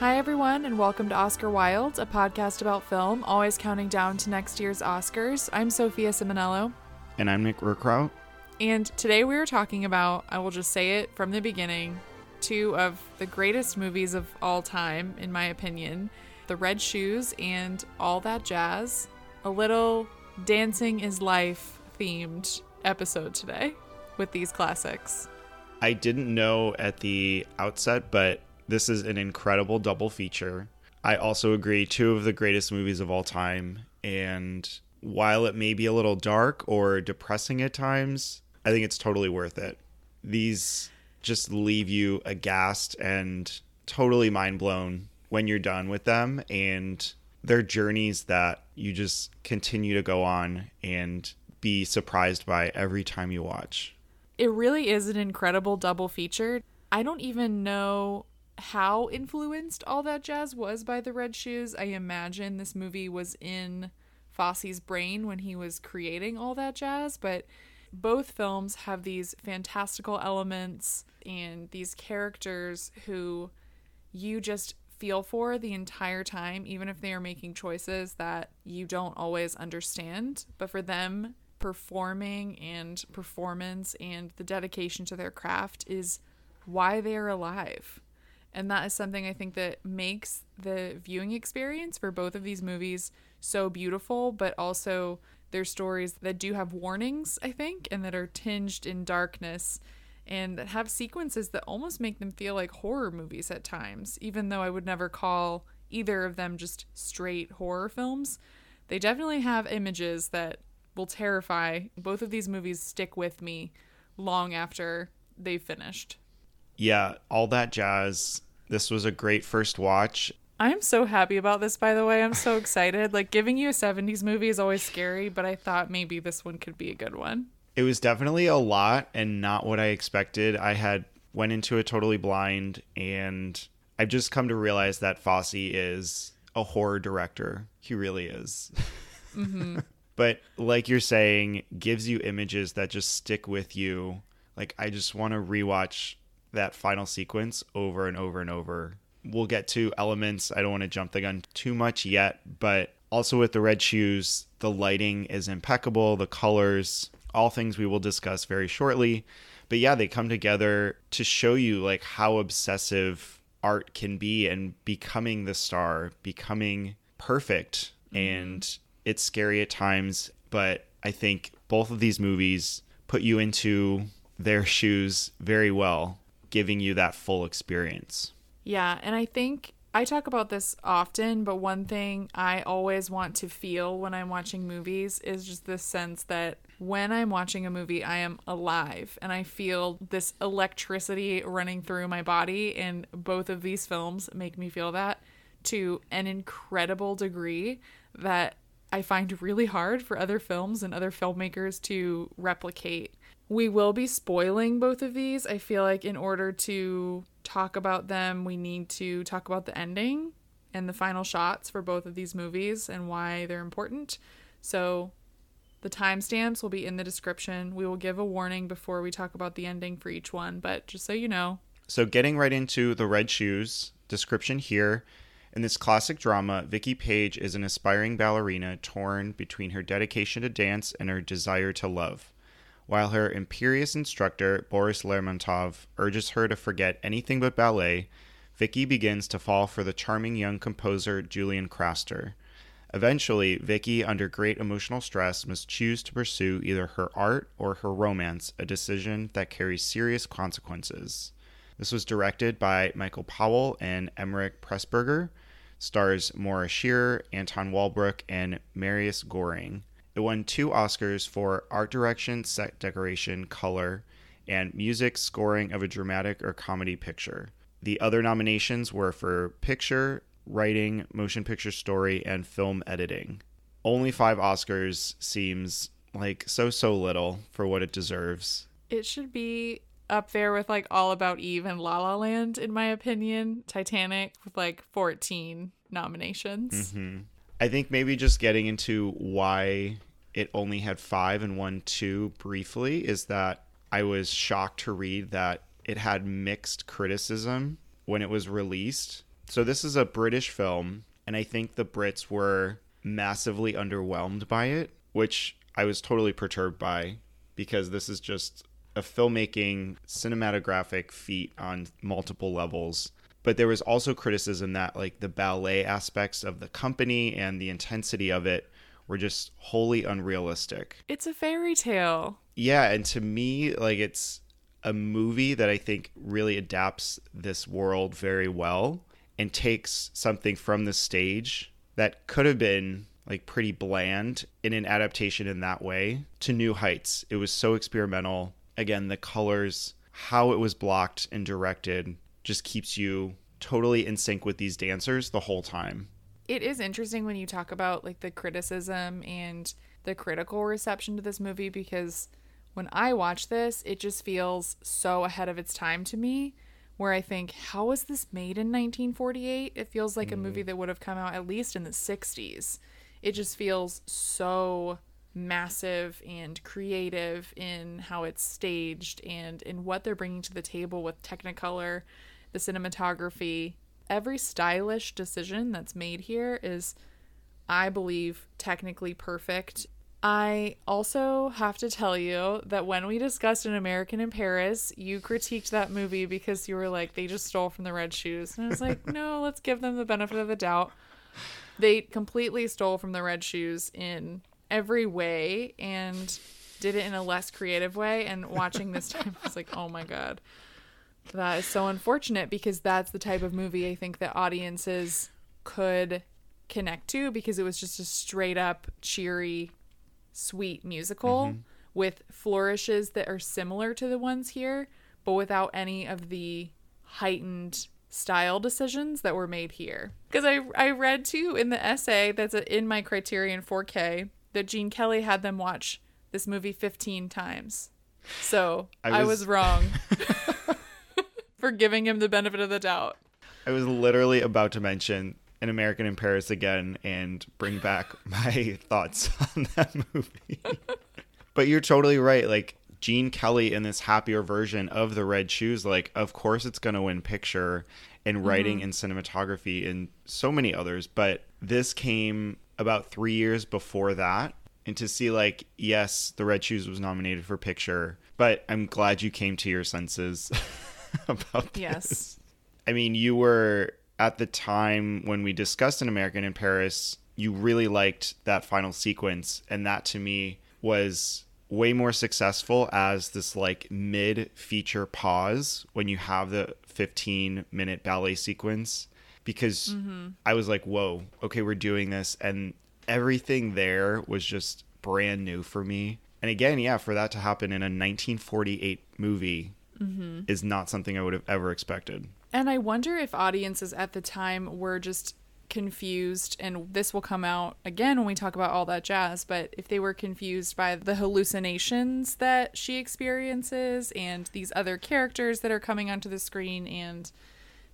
Hi, everyone, and welcome to Oscar Wild, a podcast about film, always counting down to next year's Oscars. I'm Sophia Simonello, And I'm Nick Rurkraut. and today we are talking about, I will just say it from the beginning, two of the greatest movies of all time, in my opinion The Red Shoes and All That Jazz. A little Dancing is Life themed episode today with these classics. I didn't know at the outset, but this is an incredible double feature. I also agree, two of the greatest movies of all time. And while it may be a little dark or depressing at times, I think it's totally worth it. These just leave you aghast and totally mind blown when you're done with them. And they're journeys that you just continue to go on and be surprised by every time you watch. It really is an incredible double feature. I don't even know how influenced all that jazz was by the Red Shoes. I imagine this movie was in Fosse's brain when he was creating all that jazz, but both films have these fantastical elements and these characters who you just feel for the entire time, even if they are making choices that you don't always understand. But for them, performing and performance and the dedication to their craft is why they are alive. And that is something I think that makes the viewing experience for both of these movies so beautiful, but also their stories that do have warnings, I think, and that are tinged in darkness and that have sequences that almost make them feel like horror movies at times, even though I would never call either of them just straight horror films. They definitely have images that will terrify. Both of these movies stick with me long after they've finished. Yeah, all that jazz. This was a great first watch. I'm so happy about this, by the way. I'm so excited. Like, giving you a 70s movie is always scary, but I thought maybe this one could be a good one. It was definitely a lot and not what I expected. I had went into it totally blind and I've just come to realize that Fosse is a horror director. He really is. Mm-hmm. but like you're saying, gives you images that just stick with you. Like I just want to rewatch that final sequence over and over and over. We'll get to elements. I don't want to jump the gun too much yet, but also with the red shoes, the lighting is impeccable, the colors, all things we will discuss very shortly. But yeah, they come together to show you like how obsessive art can be and becoming the star, becoming perfect. Mm-hmm. And it's scary at times, but I think both of these movies put you into their shoes very well, giving you that full experience. Yeah, and I think I talk about this often, but one thing I always want to feel when I'm watching movies is just this sense that when I'm watching a movie, I am alive and I feel this electricity running through my body. And both of these films make me feel that to an incredible degree that I find really hard for other films and other filmmakers to replicate. We will be spoiling both of these. I feel like in order to talk about them, we need to talk about the ending and the final shots for both of these movies and why they're important. So the timestamps will be in the description. We will give a warning before we talk about the ending for each one, but just so you know. So, getting right into the red shoes description here. In this classic drama, Vicky Page is an aspiring ballerina torn between her dedication to dance and her desire to love. While her imperious instructor, Boris Lermontov, urges her to forget anything but ballet, Vicky begins to fall for the charming young composer Julian Craster. Eventually, Vicky, under great emotional stress, must choose to pursue either her art or her romance, a decision that carries serious consequences. This was directed by Michael Powell and Emeric Pressburger, stars Moira Shearer, Anton Walbrook, and Marius Goring. It won two Oscars for art direction, set decoration, color, and music scoring of a dramatic or comedy picture. The other nominations were for picture, writing, motion picture story, and film editing. Only five Oscars seems like so, so little for what it deserves. It should be up there with like All About Eve and La La Land, in my opinion. Titanic with like 14 nominations. hmm I think maybe just getting into why it only had five and won two briefly is that I was shocked to read that it had mixed criticism when it was released. So this is a British film, and I think the Brits were massively underwhelmed by it, which I was totally perturbed by because this is just a filmmaking cinematographic feat on multiple levels. But there was also criticism that like the ballet aspects of the company and the intensity of it were just wholly unrealistic. It's a fairy tale. Yeah, and to me, like it's a movie that I think really adapts this world very well and takes something from the stage that could have been like pretty bland in an adaptation in that way to new heights. It was so experimental. Again, the colors, how it was blocked and directed just keeps you totally in sync with these dancers the whole time. It is interesting when you talk about like the criticism and the critical reception to this movie because when I watch this, it just feels so ahead of its time to me. Where I think, how was this made in 1948? It feels like mm. a movie that would have come out at least in the 60s. It just feels so massive and creative in how it's staged and in what they're bringing to the table with Technicolor, the cinematography. Every stylish decision that's made here is, I believe, technically perfect I also have to tell you that when we discussed An American in Paris, you critiqued that movie because you were like, they just stole from the Red Shoes. And I was like, no, let's give them the benefit of the doubt. They completely stole from the Red Shoes in every way and did it in a less creative way. And watching this time, I was like, oh my God. That is so unfortunate because that's the type of movie I think that audiences could connect to because it was just a straight up cheery sweet musical mm-hmm. with flourishes that are similar to the ones here, but without any of the heightened style decisions that were made here. Because I, I read too in the essay that's in my Criterion 4K that Gene Kelly had them watch this movie 15 times. So I was, I was wrong for giving him the benefit of the doubt. I was literally about to mention an American in Paris again and bring back my thoughts on that movie. but you're totally right. Like Gene Kelly in this happier version of the Red Shoes, like of course it's gonna win picture and writing mm-hmm. and cinematography and so many others. But this came about three years before that. And to see like, yes, the Red Shoes was nominated for picture, but I'm glad you came to your senses about this. Yes. I mean, you were at the time when we discussed an American in Paris, you really liked that final sequence, and that to me was way more successful as this like mid feature pause when you have the 15 minute ballet sequence because mm-hmm. I was like, whoa, okay, we're doing this. And everything there was just brand new for me. And again, yeah, for that to happen in a 1948 movie mm-hmm. is not something I would have ever expected. And I wonder if audiences at the time were just confused, and this will come out again when we talk about all that jazz, but if they were confused by the hallucinations that she experiences and these other characters that are coming onto the screen and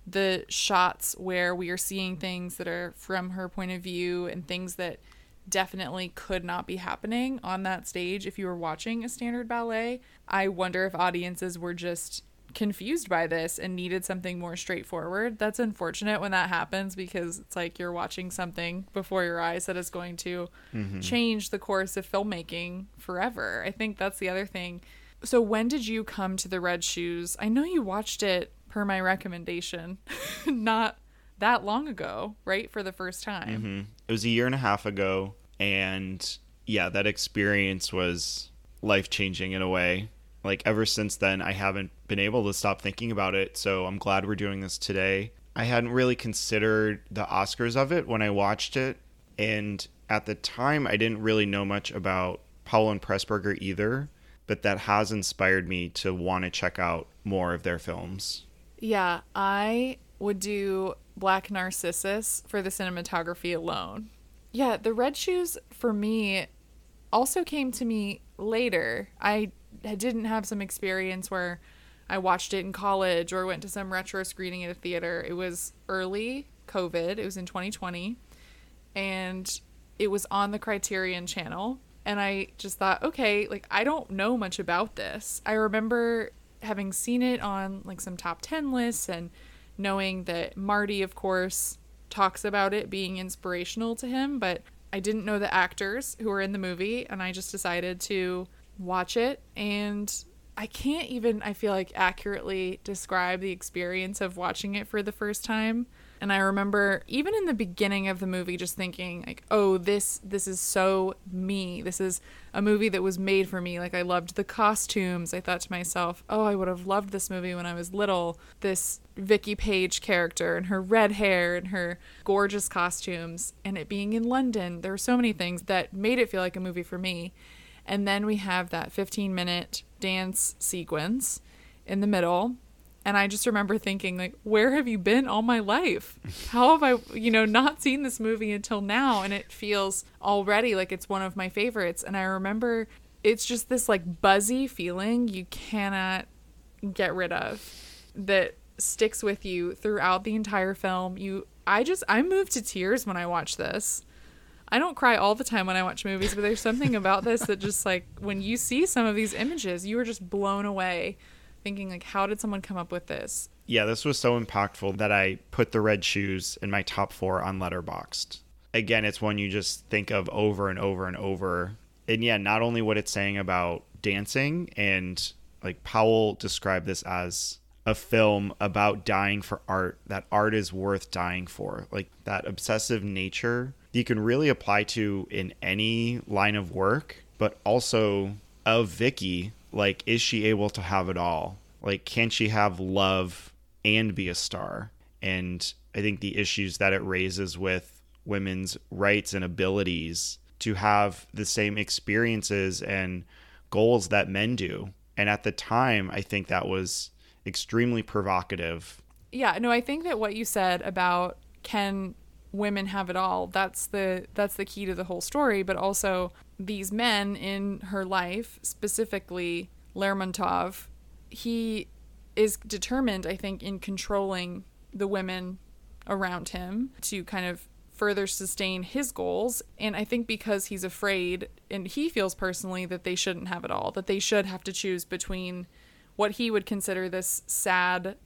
the shots where we are seeing things that are from her point of view and things that definitely could not be happening on that stage if you were watching a standard ballet. I wonder if audiences were just confused by this and needed something more straightforward. That's unfortunate when that happens because it's like you're watching something before your eyes that is going to mm-hmm. change the course of filmmaking forever. I think that's the other thing. So, when did you come to the Red Shoes? I know you watched it per my recommendation, not that long ago, right? For the first time. Mm-hmm. It was a year and a half ago. And yeah, that experience was life changing in a way like ever since then i haven't been able to stop thinking about it so i'm glad we're doing this today i hadn't really considered the oscars of it when i watched it and at the time i didn't really know much about powell and pressburger either but that has inspired me to want to check out more of their films yeah i would do black narcissus for the cinematography alone yeah the red shoes for me also came to me later i didn't have some experience where I watched it in college or went to some retro screening at a theater. It was early COVID. It was in 2020 and it was on the Criterion channel and I just thought, okay, like I don't know much about this. I remember having seen it on like some top 10 lists and knowing that Marty, of course, talks about it being inspirational to him, but I didn't know the actors who were in the movie, and I just decided to watch it. And I can't even, I feel like, accurately describe the experience of watching it for the first time. And I remember even in the beginning of the movie just thinking like, "Oh, this this is so me. This is a movie that was made for me." Like I loved the costumes. I thought to myself, "Oh, I would have loved this movie when I was little." This Vicky Page character and her red hair and her gorgeous costumes and it being in London. There were so many things that made it feel like a movie for me. And then we have that 15-minute dance sequence in the middle and I just remember thinking like where have you been all my life? How have I, you know, not seen this movie until now and it feels already like it's one of my favorites and I remember it's just this like buzzy feeling you cannot get rid of that sticks with you throughout the entire film. You I just I moved to tears when I watch this. I don't cry all the time when I watch movies, but there's something about this that just like when you see some of these images, you are just blown away thinking like how did someone come up with this? Yeah this was so impactful that i put the red shoes in my top four on Letterboxd. again it's one you just think of over and over and over. And yeah not only what it's saying about dancing and like powell described this as a film about dying for art that art is worth dying for. Like that obsessive nature you can really apply to in any line of work but also of vicky like is she able to have it all? Like can she have love and be a star? And i think the issues that it raises with women's rights and abilities to have the same experiences and goals that men do. And at the time i think that was extremely provocative. Yeah no i think that what you said about can women have it all that's the that's the key to the whole story but also these men in her life, specifically Lermontov, he is determined, I think, in controlling the women around him to kind of further sustain his goals. And I think because he's afraid, and he feels personally that they shouldn't have it all, that they should have to choose between what he would consider this sad,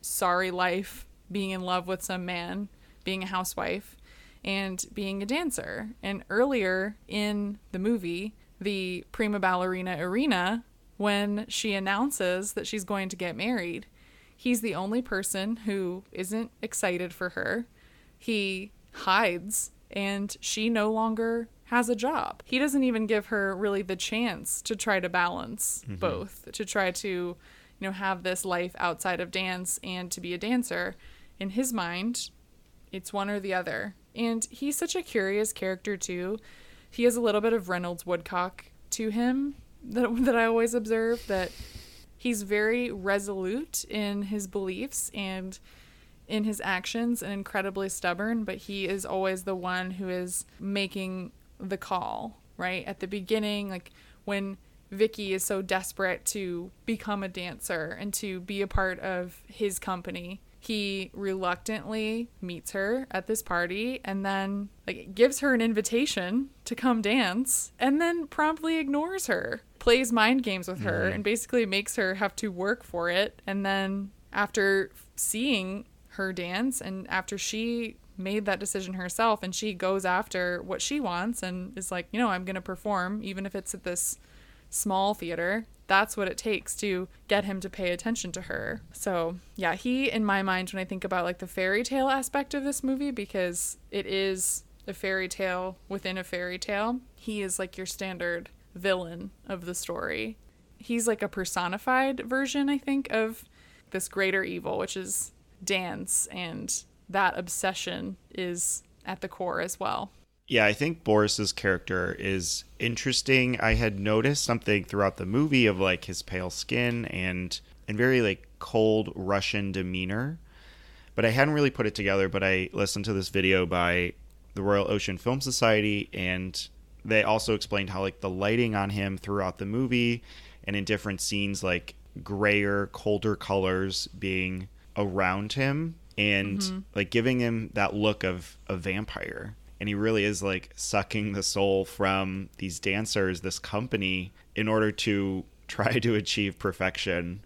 sorry life, being in love with some man, being a housewife, and being a dancer. And earlier in the movie, the prima ballerina Irina, when she announces that she's going to get married, he's the only person who isn't excited for her. He hides, and she no longer has a job. He doesn't even give her really the chance to try to balance mm-hmm. both, to try to, you know, have this life outside of dance and to be a dancer. In his mind, it's one or the other. And he's such a curious character too. He has a little bit of Reynolds Woodcock to him that that I always observe that he's very resolute in his beliefs and in his actions and incredibly stubborn, but he is always the one who is making the call, right? At the beginning, like when Vicky is so desperate to become a dancer and to be a part of his company he reluctantly meets her at this party and then like gives her an invitation to come dance and then promptly ignores her plays mind games with her mm-hmm. and basically makes her have to work for it and then after seeing her dance and after she made that decision herself and she goes after what she wants and is like you know i'm going to perform even if it's at this small theater that's what it takes to get him to pay attention to her. So, yeah, he, in my mind, when I think about like the fairy tale aspect of this movie, because it is a fairy tale within a fairy tale, he is like your standard villain of the story. He's like a personified version, I think, of this greater evil, which is dance, and that obsession is at the core as well. Yeah, I think Boris's character is interesting. I had noticed something throughout the movie of like his pale skin and and very like cold Russian demeanor. But I hadn't really put it together, but I listened to this video by the Royal Ocean Film Society and they also explained how like the lighting on him throughout the movie and in different scenes like grayer, colder colors being around him and mm-hmm. like giving him that look of a vampire and he really is like sucking the soul from these dancers, this company, in order to try to achieve perfection.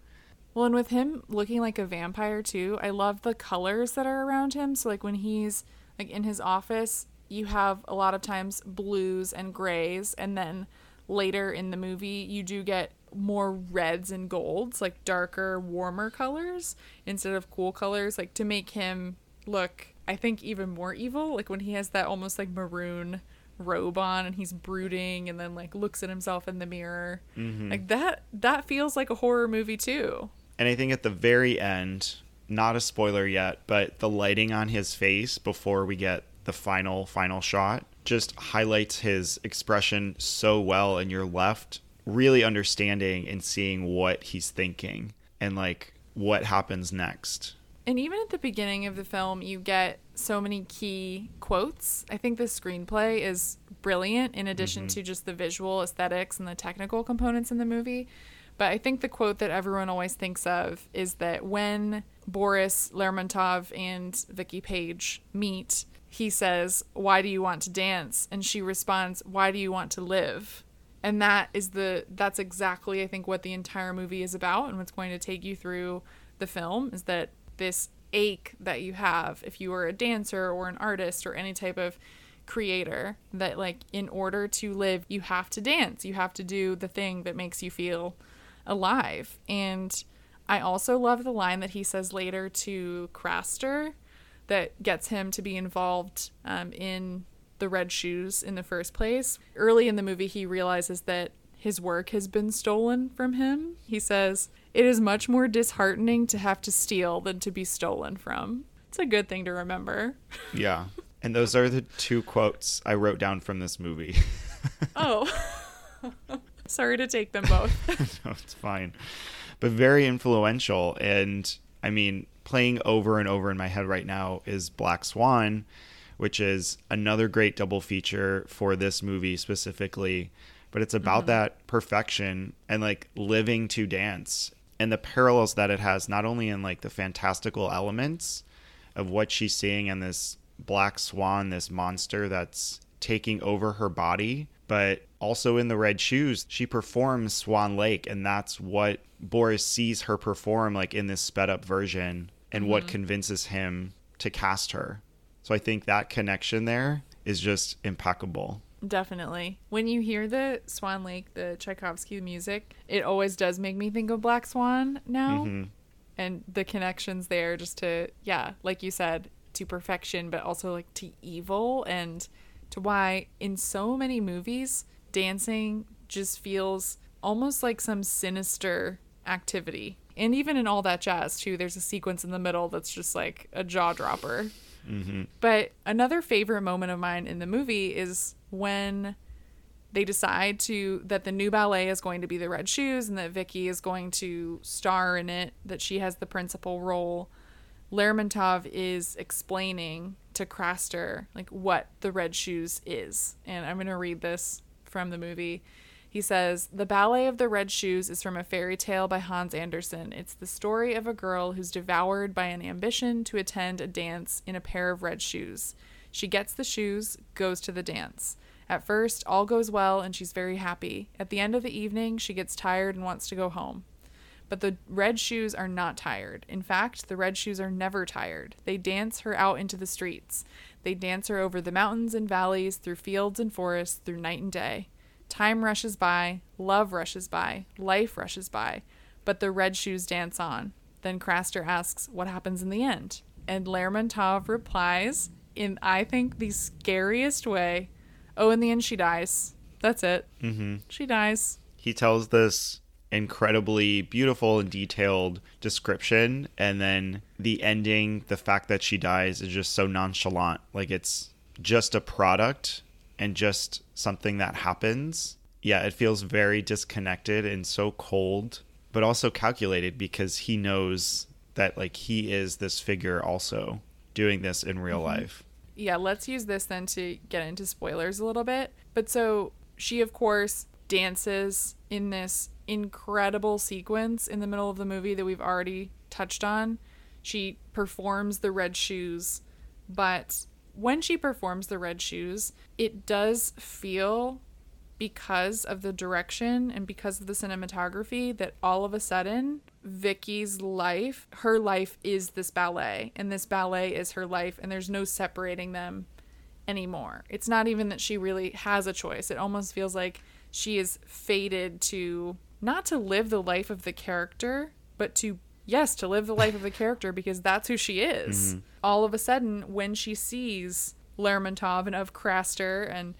Well, and with him looking like a vampire too, I love the colors that are around him. So like when he's like in his office, you have a lot of times blues and grays and then later in the movie you do get more reds and golds, like darker, warmer colors instead of cool colors like to make him look I think even more evil, like when he has that almost like maroon robe on and he's brooding and then like looks at himself in the mirror. Mm-hmm. Like that that feels like a horror movie too. And I think at the very end, not a spoiler yet, but the lighting on his face before we get the final final shot just highlights his expression so well and you're left really understanding and seeing what he's thinking and like what happens next. And even at the beginning of the film, you get so many key quotes. I think the screenplay is brilliant in addition mm-hmm. to just the visual aesthetics and the technical components in the movie. But I think the quote that everyone always thinks of is that when Boris Lermontov and Vicky Page meet, he says, "Why do you want to dance?" and she responds, "Why do you want to live?" And that is the that's exactly I think what the entire movie is about and what's going to take you through the film is that this ache that you have if you are a dancer or an artist or any type of creator that like in order to live you have to dance. You have to do the thing that makes you feel alive. And i also love the line that he says later to craster that gets him to be involved um, in the red shoes in the first place. Early in the movie he realizes that his work has been stolen from him. He says it is much more disheartening to have to steal than to be stolen from it's a good thing to remember Yeah. And those are the two quotes I wrote down from this movie. Oh. Sorry to take them both. no, it's fine. But very influential. And I mean, playing over and over in my head right now is Black Swan, which is another great double feature for this movie specifically. But it's about mm-hmm. that perfection and like living to dance and the parallels that it has, not only in like the fantastical elements of what she's seeing in this black swan, this monster that's taking over her body, but also in the red shoes, she performs Swan Lake, and that's what Boris sees her perform like in this sped up version, and what mm-hmm. convinces him to cast her. So I think that connection there is just impeccable. Definitely. When you hear the Swan Lake, the Tchaikovsky music, it always does make me think of Black Swan now. Mhm. And the connections there, just to, yeah, like you said, to perfection, but also like to evil and to why in so many movies, dancing just feels almost like some sinister activity. And even in all that jazz, too, there's a sequence in the middle that's just like a jaw dropper. But another favorite moment of mine in the movie is when they decide to that the new ballet is going to be the Red Shoes and that Vicky is going to star in it, that she has the principal role. Lermontov is explaining to Craster like what the Red Shoes is. And I'm going to read this from the movie. He says, The Ballet of the Red Shoes is from a fairy tale by Hans Andersen. It's the story of a girl who's devoured by an ambition to attend a dance in a pair of red shoes. She gets the shoes, goes to the dance. At first, all goes well and she's very happy. At the end of the evening, she gets tired and wants to go home. But the red shoes are not tired. In fact, the red shoes are never tired. They dance her out into the streets. They dance her over the mountains and valleys, through fields and forests, through night and day. Time rushes by, love rushes by, life rushes by, but the red shoes dance on. Then Craster asks, What happens in the end? And Lermontov replies, in I think the scariest way, Oh, in the end, she dies. That's it. hmm She dies. He tells this incredibly beautiful and detailed description, and then the ending, the fact that she dies, is just so nonchalant. Like it's just a product and just something that happens. Yeah, it feels very disconnected and so cold, but also calculated because he knows that like he is this figure also doing this in real life. Yeah, let's use this then to get into spoilers a little bit. But so she, of course, dances in this incredible sequence in the middle of the movie that we've already touched on. She performs the red shoes, but when she performs the red shoes, it does feel because of the direction and because of the cinematography that all of a sudden Vicky's life, her life is this ballet and this ballet is her life and there's no separating them anymore. It's not even that she really has a choice. It almost feels like she is fated to not to live the life of the character, but to yes, to live the life of the character because that's who she is. Mm-hmm. All of a sudden when she sees Lermontov and of Craster and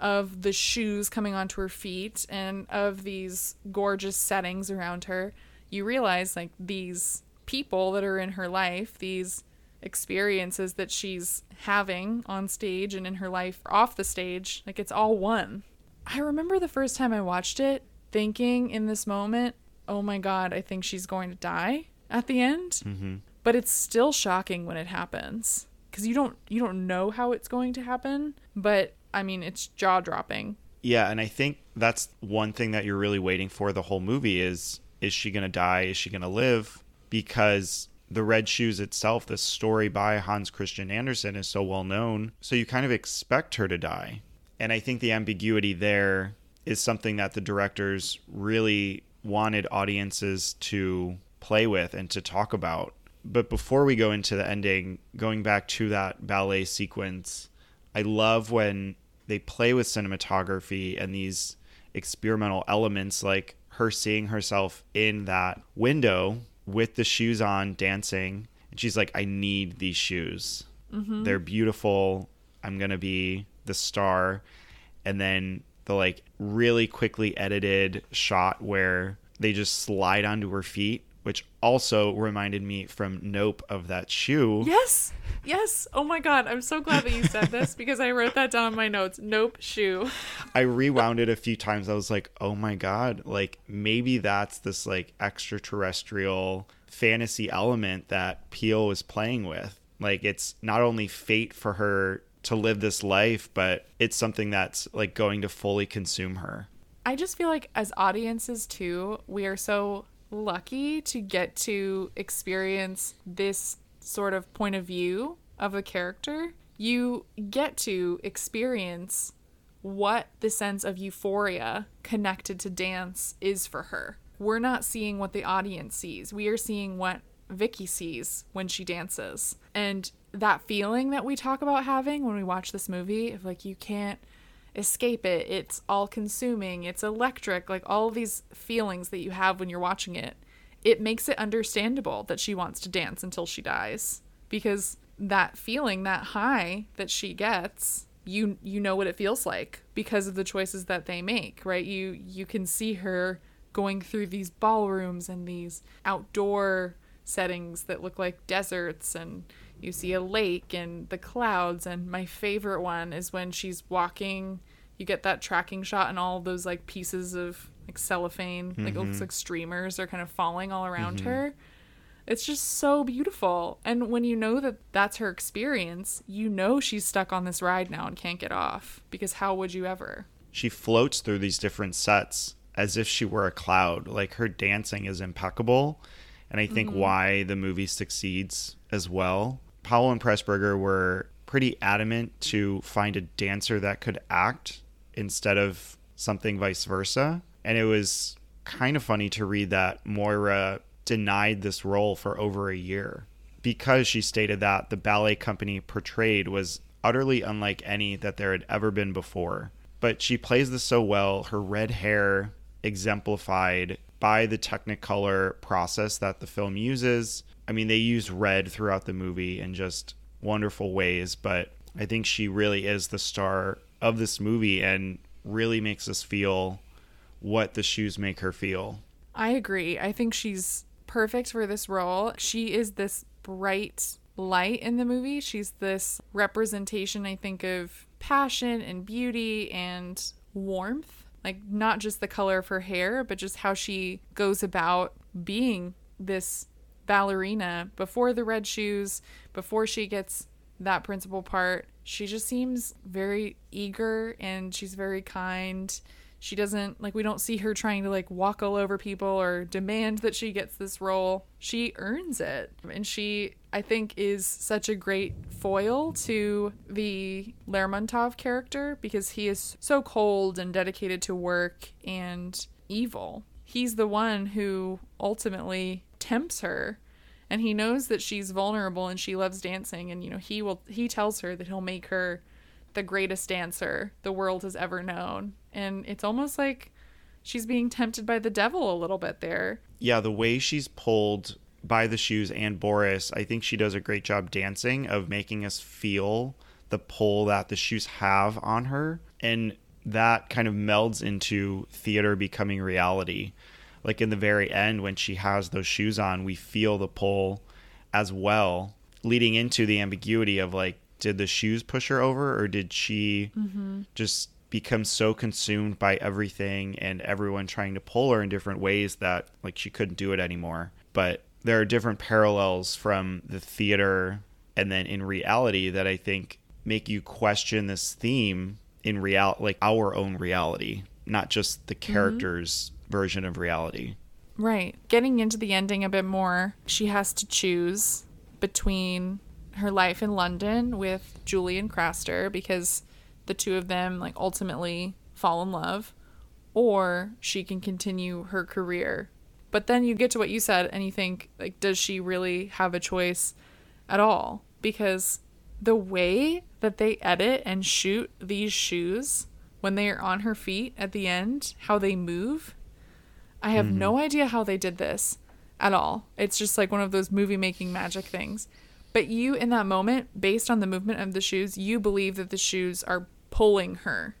of the shoes coming onto her feet and of these gorgeous settings around her, you realize like these people that are in her life, these experiences that she's having on stage and in her life off the stage, like it's all one. I remember the first time I watched it thinking in this moment, oh my god, I think she's going to die at the end. Mm-hmm. But it's still shocking when it happens because you don't you don't know how it's going to happen, but I mean, it's jaw dropping. Yeah, and I think that's one thing that you're really waiting for the whole movie is is she going to die? Is she going to live? Because the Red Shoes itself, the story by Hans Christian Andersen is so well known, so you kind of expect her to die. And I think the ambiguity there is something that the directors really wanted audiences to play with and to talk about. But before we go into the ending, going back to that ballet sequence, I love when they play with cinematography and these experimental elements like her seeing herself in that window with the shoes on dancing. And she's like i need these shoes. Mm-hmm. they're beautiful. I'm gonna be the star. And then the like really quickly edited shot where they just slide onto her feet which also reminded me from nope of that shoe Yes. Yes. Oh my god, I'm so glad that you said this because I wrote that down in my notes. Nope, shoe. I rewound it a few times. I was like, oh my God, like maybe that's this like extraterrestrial fantasy element that Peele was playing with. Like it's not only fate for her to live this life, but it's something that's like going to fully consume her. I just feel like as audiences too, we are so lucky to get to experience this sort of point of view of a character. You get to experience what the sense of euphoria connected to dance is for her. We're not seeing what the audience sees. We are seeing what Vicky sees when she dances. And that feeling that we talk about having when we watch this movie of like you can't escape it. It's all consuming. It's electric. Like all these feelings that you have when you're watching it. It makes it understandable that she wants to dance until she dies because that feeling, that high that she gets, you you know what it feels like because of the choices that they make, right? You you can see her going through these ballrooms and these outdoor settings that look like deserts and you see a lake and the clouds and my favorite one is when she's walking. You get that tracking shot and all those like pieces of like cellophane like it looks mm-hmm. like streamers are kind of falling all around mm-hmm. her. It's just so beautiful. And when you know that that's her experience you know she's stuck on this ride now and can't get off. Because how would you ever? She floats through these different sets as if she were a cloud. Like her dancing is impeccable. And I think mm-hmm. why the movie succeeds as well. Powell and Pressburger were pretty adamant to find a dancer that could act instead of something vice versa. And it was kind of funny to read that Moira denied this role for over a year because she stated that the ballet company portrayed was utterly unlike any that there had ever been before. But she plays this so well, her red hair exemplified by the Technicolor process that the film uses. I mean, they use red throughout the movie in just wonderful ways, but I think she really is the star of this movie and really makes us feel what the shoes make her feel. I agree. I think she's perfect for this role. She is this bright light in the movie. She's this representation, I think, of passion and beauty and warmth. Like, not just the color of her hair, but just how she goes about being this ballerina before the red shoes, before she gets that principal part. She just seems very eager and she's very kind. She doesn't like we don't see her trying to like walk all over people or demand that she gets this role. She earns it. And she I think is such a great foil to the Lermontov character because he is so cold and dedicated to work and evil. He's the one who ultimately tempts her and he knows that she's vulnerable and she loves dancing and you know he will he tells her that he'll make her the greatest dancer the world has ever known and it's almost like she's being tempted by the devil a little bit there Yeah, the way she's pulled by the shoes and Boris, I think she does a great job dancing of making us feel the pull that the shoes have on her. And that kind of melds into theater becoming reality. Like in the very end, when she has those shoes on, we feel the pull as well, leading into the ambiguity of like, did the shoes push her over or did she mm-hmm. just become so consumed by everything and everyone trying to pull her in different ways that like she couldn't do it anymore? But there are different parallels from the theater and then in reality that I think make you question this theme in real like our own reality, not just the mm-hmm. character's version of reality. Right. Getting into the ending a bit more, she has to choose between her life in London with Julian Craster because the two of them like ultimately fall in love or she can continue her career. But then you get to what you said and you think like does she really have a choice at all? Because the way that they edit and shoot these shoes when they are on her feet at the end, how they move, I have mm-hmm. no idea how they did this at all. It's just like one of those movie making magic things. But you, in that moment, based on the movement of the shoes, you believe that the shoes are pulling her.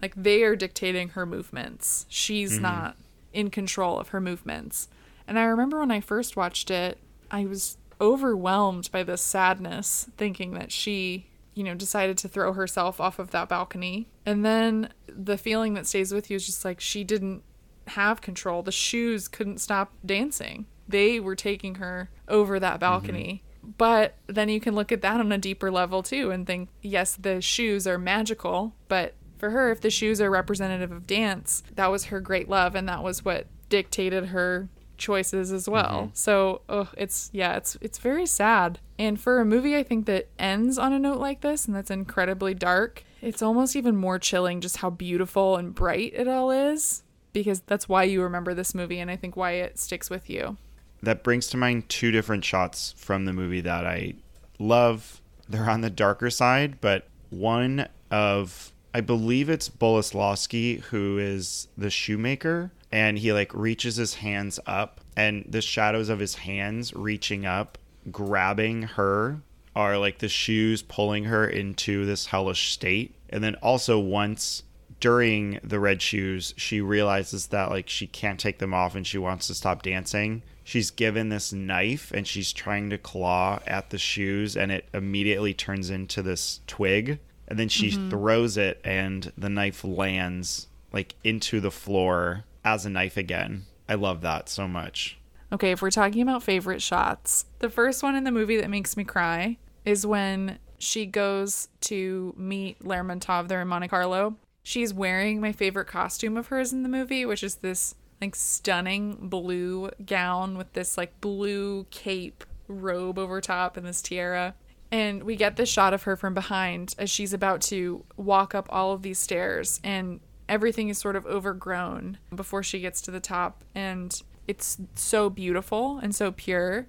Like they are dictating her movements. She's mm-hmm. not in control of her movements. And I remember when I first watched it, I was overwhelmed by this sadness, thinking that she, you know, decided to throw herself off of that balcony. And then the feeling that stays with you is just like she didn't have control. The shoes couldn't stop dancing. They were taking her over that balcony. But then you can look at that on a deeper level too and think, yes, the shoes are magical, but for her, if the shoes are representative of dance, that was her great love and that was what dictated her choices as well. Mm-hmm. So, oh, it's yeah, it's it's very sad. And for a movie I think that ends on a note like this and that's incredibly dark, it's almost even more chilling just how beautiful and bright it all is because that's why you remember this movie and I think why it sticks with you. that brings to mind two different shots from the movie that I love. They're on the darker side, but one of I believe it's Boleslawski who is the shoemaker and he like reaches his hands up and the shadows of his hands reaching up grabbing her are like the shoes pulling her into this hellish state. And then also once during the red shoes, she realizes that like she can't take them off and she wants to stop dancing. She's given this knife and she's trying to claw at the shoes and it immediately turns into this twig. And then she mm-hmm. throws it and the knife lands like into the floor as a knife again. I love that so much. Okay, if we're talking about favorite shots, the first one in the movie that makes me cry is when she goes to meet Lermontov there in Monte Carlo. She's wearing my favorite costume of hers in the movie, which is this like stunning blue gown with this like blue cape robe over top and this tiara. And we get this shot of her from behind as she's about to walk up all of these stairs and everything is sort of overgrown before she gets to the top. And it's so beautiful and so pure.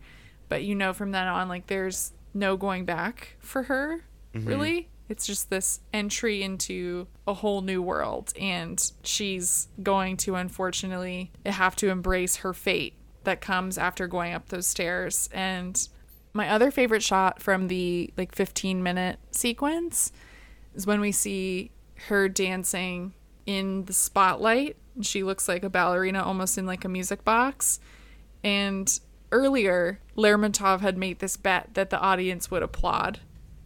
But you know from then on like there's no going back for her mm-hmm. really it's just this entry into a whole new world and she's going to unfortunately have to embrace her fate that comes after going up those stairs and my other favorite shot from the like 15 minute sequence is when we see her dancing in the spotlight. She looks like a ballerina almost in like a music box. And earlier, Lermontov had made this bet that the audience would applaud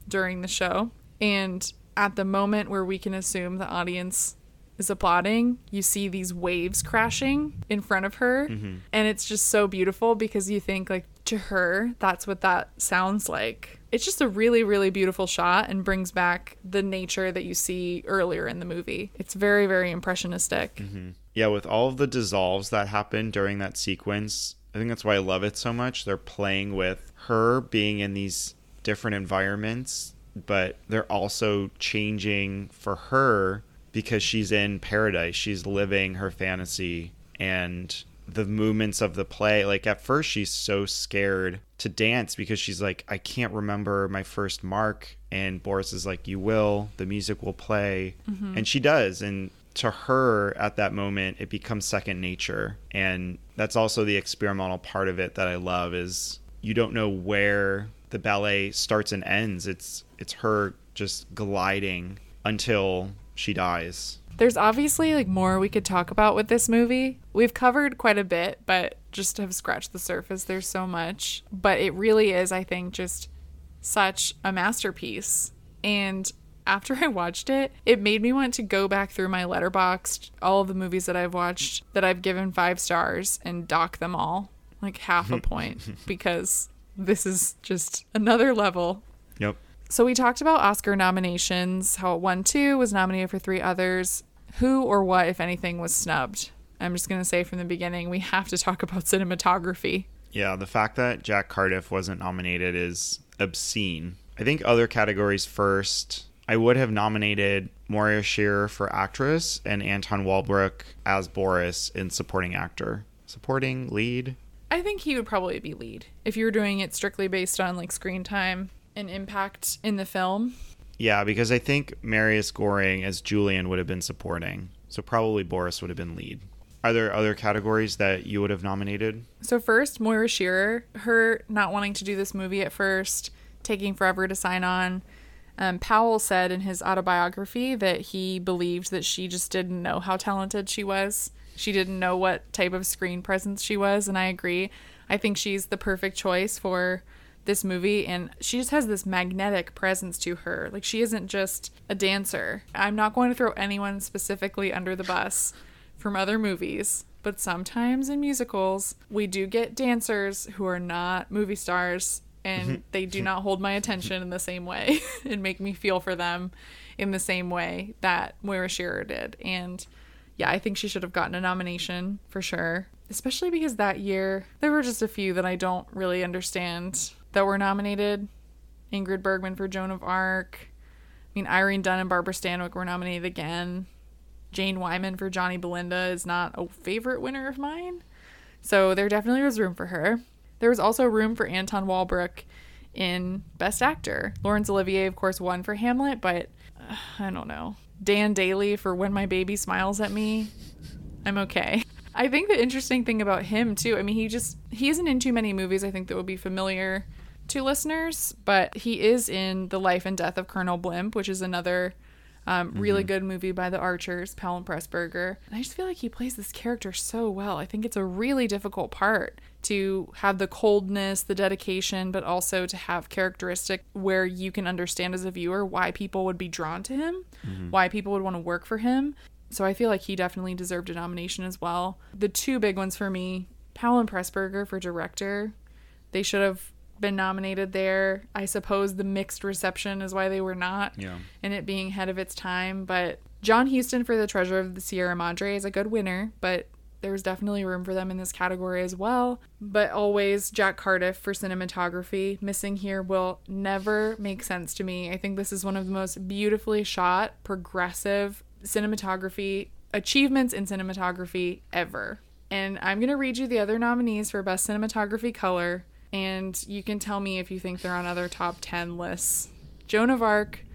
during the show. And at the moment where we can assume the audience is applauding, you see these waves crashing in front of her. And it's just so beautiful because you think, like, to her, that's what that sounds like. It's just a really, really beautiful shot and brings back the nature that you see earlier in the movie. It's very, very impressionistic. Mm-hmm. Yeah, with all of the dissolves that happen during that sequence, I think that's why I love it so much. They're playing with her being in these different environments, but they're also changing for her because she's in paradise. She's living her fantasy and the movements of the play. Like at first she's so scared to dance because she's like, I can't remember my first mark. And Boris is like, You will, the music will play. Mm-hmm. And she does. And to her at that moment it becomes second nature and that's also the experimental part of it that i love is you don't know where the ballet starts and ends it's it's her just gliding until she dies. There's obviously like more we could talk about with this movie. We've covered quite a bit but just to have scratched the surface there's so much. But it really is i think just such a masterpiece. And after I watched it, it made me want to go back through my Letterboxd, all of the movies that I've watched that I've given five stars and dock them all, like half a point, because this is just another level. Yep. So we talked about Oscar nominations, how it won two, was nominated for three others. Who or what, if anything, was snubbed? I'm just going to say from the beginning, we have to talk about cinematography. Yeah, the fact that Jack Cardiff wasn't nominated is obscene. I think other categories first I would have nominated Moira Shearer for actress and Anton Walbrook as Boris in supporting actor. Supporting lead? I think he would probably be lead if you were doing it strictly based on like screen time and impact in the film. Yeah, because I think Marius Goring as Julian would have been supporting. So probably Boris would have been lead. Are there other categories that you would have nominated? So first, Moira Shearer, her not wanting to do this movie at first, taking forever to sign on, um, Powell said in his autobiography that he believed that she just didn't know how talented she was. She didn't know what type of screen presence she was, and I agree. I think she's the perfect choice for this movie, and she just has this magnetic presence to her. Like, she isn't just a dancer. I'm not going to throw anyone specifically under the bus from other movies, but sometimes in musicals, we do get dancers who are not movie stars and mm-hmm. they do not hold my attention in the same way and make me feel for them in the same way that Moira Shearer did. And yeah, I think she should have gotten a nomination for sure, especially because that year there were just a few that I don't really understand that were nominated. Ingrid Bergman for Joan of Arc. I mean, Irene Dunne and Barbara Stanwyck were nominated again. Jane Wyman for Johnny Belinda is not a favorite winner of mine. So there definitely was room for her. There was also room for Anton Walbrook in Best Actor. Laurence Olivier, of course, won for Hamlet, but uh, I don't know. Dan Dailey for When My Baby Smiles at Me. I'm okay. I think the interesting thing about him too, I mean, he just he isn't in too many movies I think that would be familiar to listeners, but he is in The Life and Death of Colonel Blimp, which is another um, mm-hmm. Really good movie by the Archers, and Pressburger. And I just feel like he plays this character so well. I think it's a really difficult part to have the coldness, the dedication, but also to have characteristic where you can understand as a viewer why people would be drawn to him, mm-hmm. why people would want to work for him. So I feel like he definitely deserved a nomination as well. The two big ones for me, and Pressburger for director. They should have been nominated there. I suppose the mixed reception is why they were not. Yeah. And it being ahead of its time. But John Huston for The Treasure of the Sierra Madre is a good winner, but there's definitely room for them in this category as well. But always Jack Cardiff for cinematography. Missing here will never make sense to me. I think this is one of the most beautifully shot, progressive cinematography achievements in cinematography ever. And I'm going to read you the other nominees for Best Cinematography Color and you can tell me if you think they're on other top 10 lists. Joan of Arc,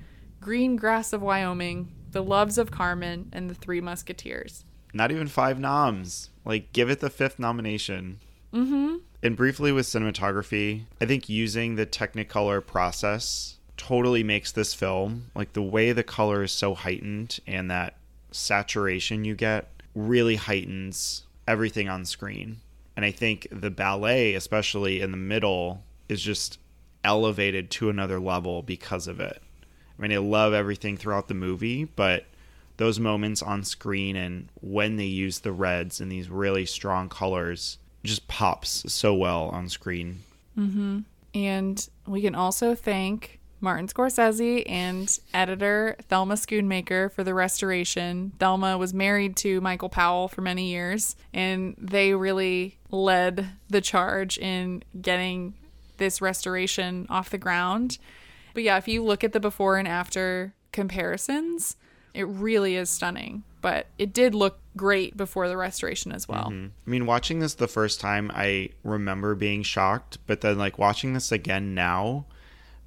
Green Grass of Wyoming, The Loves of Carmen, and The Three Musketeers. Not even five noms. Like, give it the fifth nomination. Mm-hmm. And briefly with cinematography, I think using the Technicolor process totally makes this film like the way the color is so heightened and that saturation you get really heightens everything on screen. And I think the ballet, especially in the middle, is just elevated to another level because of it. I mean, I love everything throughout the movie, but those moments on screen and when they use the reds and these really strong colors just pops so well on screen. Mm-hmm. And we can also thank Martin Scorsese and editor Thelma Schoonmaker for the restoration. Thelma was married to Michael Powell for many years, and they really led the charge in getting this restoration off the ground. But yeah, if you look at the before and after comparisons, it really is stunning. But it did look great before the restoration as well. Mm-hmm. I mean, watching this the first time, I remember being shocked, but then like watching this again now,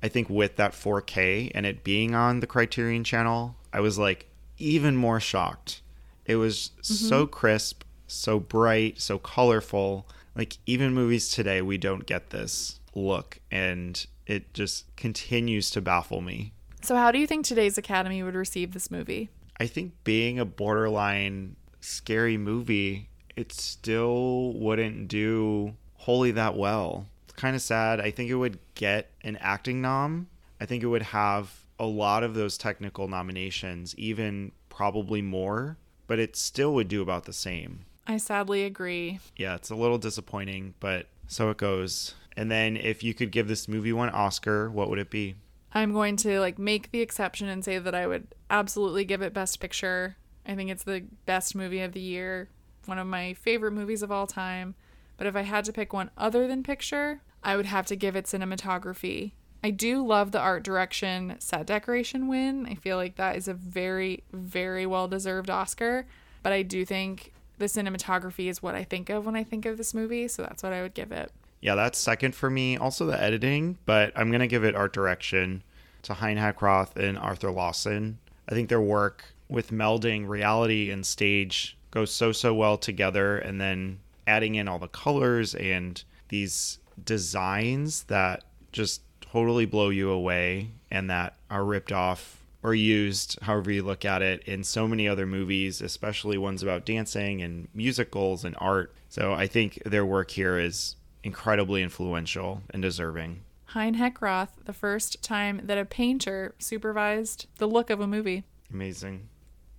I think with that 4K and it being on the Criterion channel, I was like even more shocked. It was mm-hmm. so crisp, so bright, so colorful. Like even movies today, we don't get this look, and it just continues to baffle me. So, how do you think today's Academy would receive this movie? I think being a borderline scary movie, it still wouldn't do wholly that well. It's kind of sad. I think it would get an acting nom. I think it would have a lot of those technical nominations, even probably more, but it still would do about the same. I sadly agree. Yeah, it's a little disappointing, but so it goes. And then if you could give this movie one Oscar, what would it be? I'm going to like make the exception and say that I would absolutely give it best picture. I think it's the best movie of the year, one of my favorite movies of all time. But if I had to pick one other than picture, I would have to give it cinematography. I do love the art direction set decoration win. I feel like that is a very very well deserved Oscar, but I do think the cinematography is what I think of when I think of this movie, so that's what I would give it. Yeah, that's second for me. Also the editing, but I'm gonna give it art direction to Hein Heckroth and Arthur Lawson. I think their work with melding reality and stage goes so so well together, and then adding in all the colors and these designs that just totally blow you away and that are ripped off or used, however you look at it, in so many other movies, especially ones about dancing and musicals and art. So I think their work here is incredibly influential and deserving. Hein Heckroth, the first time that a painter supervised the look of a movie. Amazing.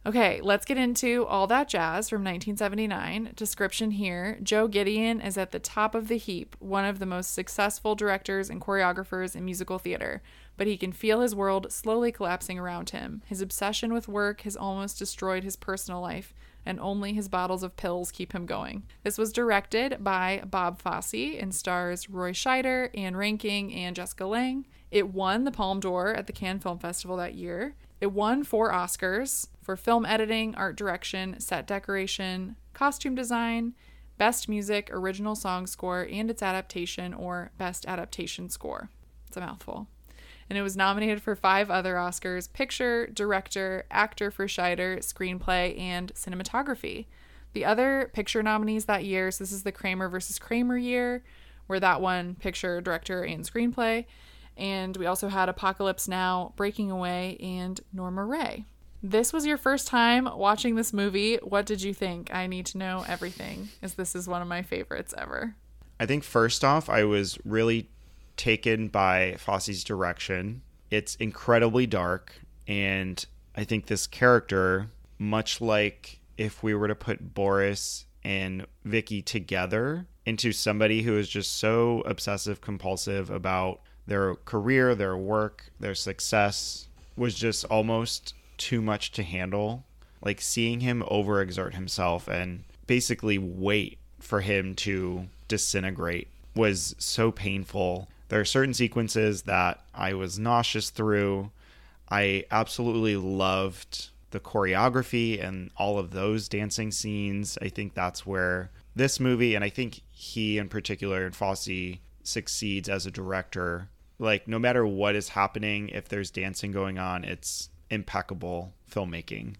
Okay, let's get into All That Jazz from 1979. Description here Joe Gideon is at the top of the heap, one of the most successful directors and choreographers in musical theater, but he can feel his world slowly collapsing around him. His obsession with work has almost destroyed his personal life, and only his bottles of pills keep him going. This was directed by Bob Fosse and stars Roy Scheider, Anne Reinking, and Jessica Lange. It won the Palme d'Or at the Cannes Film Festival that year. It won four Oscars for film editing, art direction, set decoration, costume design, best music, original song score, and its adaptation or best adaptation score. It's a mouthful. And it was nominated for five other Oscars picture, director, actor for Scheider, screenplay, and cinematography. The other picture nominees that year, so this is the Kramer versus Kramer year, where that one picture, director, and screenplay. And we also had Apocalypse Now, Breaking Away, and Norma Rae. This was your first time watching this movie. What did you think? I need to know everything, as this is one of my favorites ever. I think first off, I was really taken by Fosse's direction. It's incredibly dark, and I think this character, much like if we were to put Boris and Vicky together into somebody who is just so obsessive compulsive about their career, their work, their success, was just almost too much to handle. Like seeing him overexert himself and basically wait for him to disintegrate was so painful. There are certain sequences that I was nauseous through. I absolutely loved the choreography and all of those dancing scenes. I think that's where this movie, and I think he in particular, and Fosse, succeeds as a director. Like, no matter what is happening, if there's dancing going on, it's impeccable filmmaking.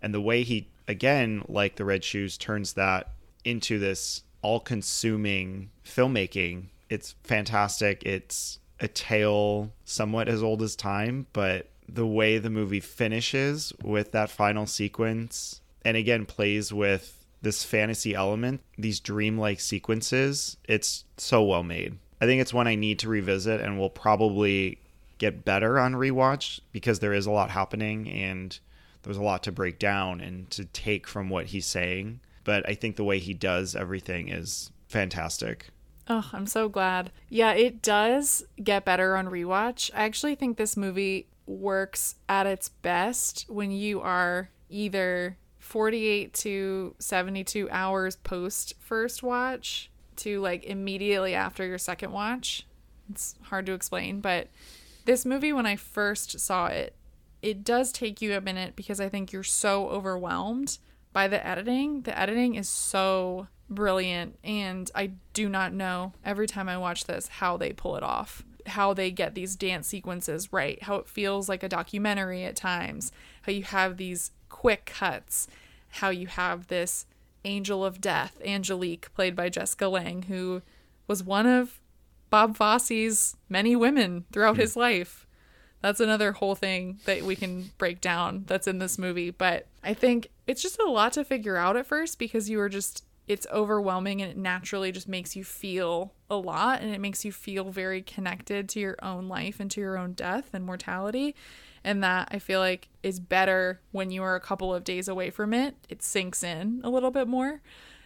And the way he, again, like the Red Shoes, turns that into this all consuming filmmaking, it's fantastic. It's a tale somewhat as old as time, but the way the movie finishes with that final sequence and again plays with this fantasy element, these dreamlike sequences, it's so well made. I think it's one I need to revisit and will probably get better on rewatch because there is a lot happening and there's a lot to break down and to take from what he's saying. But I think the way he does everything is fantastic. Oh, I'm so glad. Yeah, it does get better on rewatch. I actually think this movie works at its best when you are either 48 to 72 hours post first watch to like immediately after your second watch. It's hard to explain, but this movie, when I first saw it, it does take you a minute because I think you're so overwhelmed by the editing. The editing is so brilliant, and I do not know every time I watch this how they pull it off, how they get these dance sequences right, how it feels like a documentary at times, how you have these quick cuts, how you have this angel of death, Angelique, played by Jessica Lange, who was one of Bob Fosse's many women throughout hmm. his life. That's another whole thing that we can break down that's in this movie. But I think it's just a lot to figure out at first because you are just, it's overwhelming and it naturally just makes you feel a lot and it makes you feel very connected to your own life and to your own death and mortality. And that I feel like is better when you are a couple of days away from it. It sinks in a little bit more.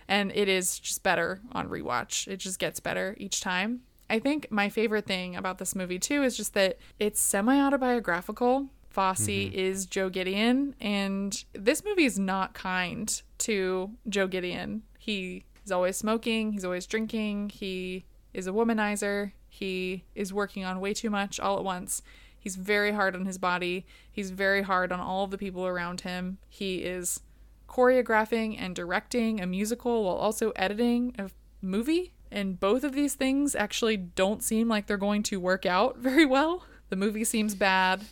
And it is just better on rewatch. It just gets better each time. I think my favorite thing about this movie too is just that it's semi autobiographical. Fosse mm-hmm. is Joe Gideon, and this movie is not kind to Joe Gideon. He is always smoking, he's always drinking, he is a womanizer, he is working on way too much all at once. He's very hard on his body, he's very hard on all of the people around him. He is choreographing and directing a musical while also editing a movie and both of these things actually don't seem like they're going to work out very well. The movie seems bad.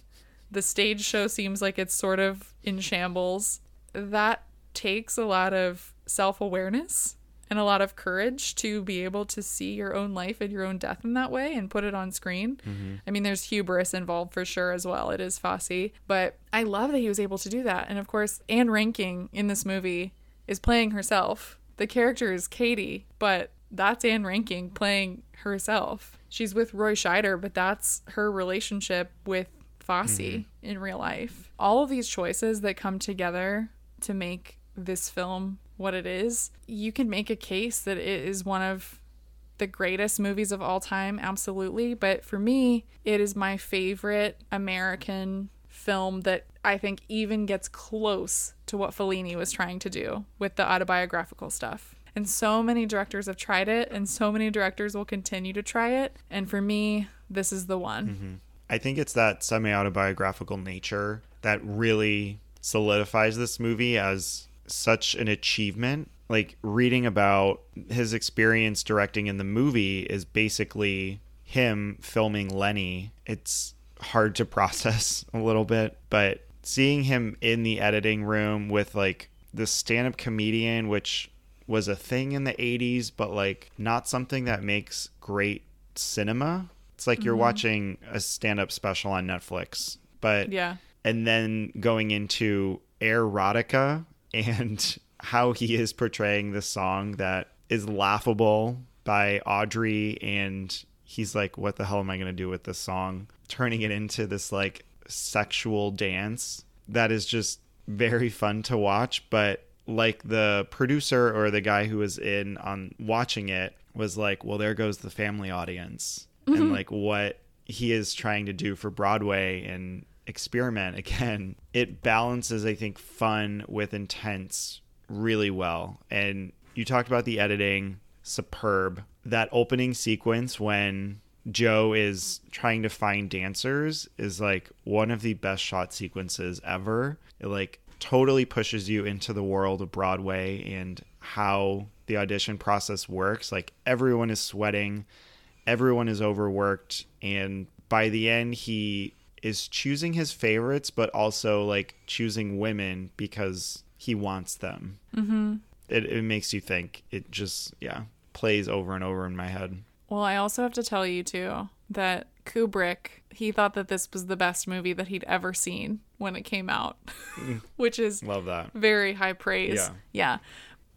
The stage show seems like it's sort of in shambles. That takes a lot of self awareness and a lot of courage to be able to see your own life and your own death in that way and put it on screen. Mm-hmm. I mean, there's hubris involved for sure as well. It is Fosse, but I love that he was able to do that. And of course, Anne Reinking in this movie is playing herself. The character is Katie, but that's Anne Reinking playing herself. She's with Roy Scheider, but that's her relationship with Fosse mm-hmm. in real life. All of these choices that come together to make this film what it is, you can make a case that it is one of the greatest movies of all time, absolutely. But for me, it is my favorite American film that I think even gets close to what Fellini was trying to do with the autobiographical stuff. And so many directors have tried it, and so many directors will continue to try it. And for me, this is the one. Mm-hmm. I think it's that semi autobiographical nature that really solidifies this movie as such an achievement. Like reading about his experience directing in the movie is basically him filming Lenny. It's hard to process a little bit, but seeing him in the editing room with like the stand up comedian, which was a thing in the 80s, but like not something that makes great cinema. It's like mm-hmm. you're watching a stand up special on Netflix, but yeah. And then going into erotica and how he is portraying the song that is laughable by Audrey and he's like what the hell am I going to do with this song? Turning it into this like sexual dance that is just very fun to watch, but like the producer or the guy who was in on watching it was like, well, there goes the family audience mm-hmm. and like what he is trying to do for Broadway and experiment again. It balances, I think, fun with intense really well. And you talked about the editing, superb. That opening sequence when Joe is trying to find dancers is like one of the best shot sequences ever. It like totally pushes you into the world of Broadway and how the audition process works. Like everyone is sweating, everyone is overworked, and by the end, he is choosing his favorites, but also like choosing women because he wants them. Mm-hmm. It, it makes you think. It just, yeah, plays over and over in my head. Well, I also have to tell you, too, that Kubrick, he thought that this was the best movie that he'd ever seen when it came out, mm. which is love that very high praise. Yeah. yeah.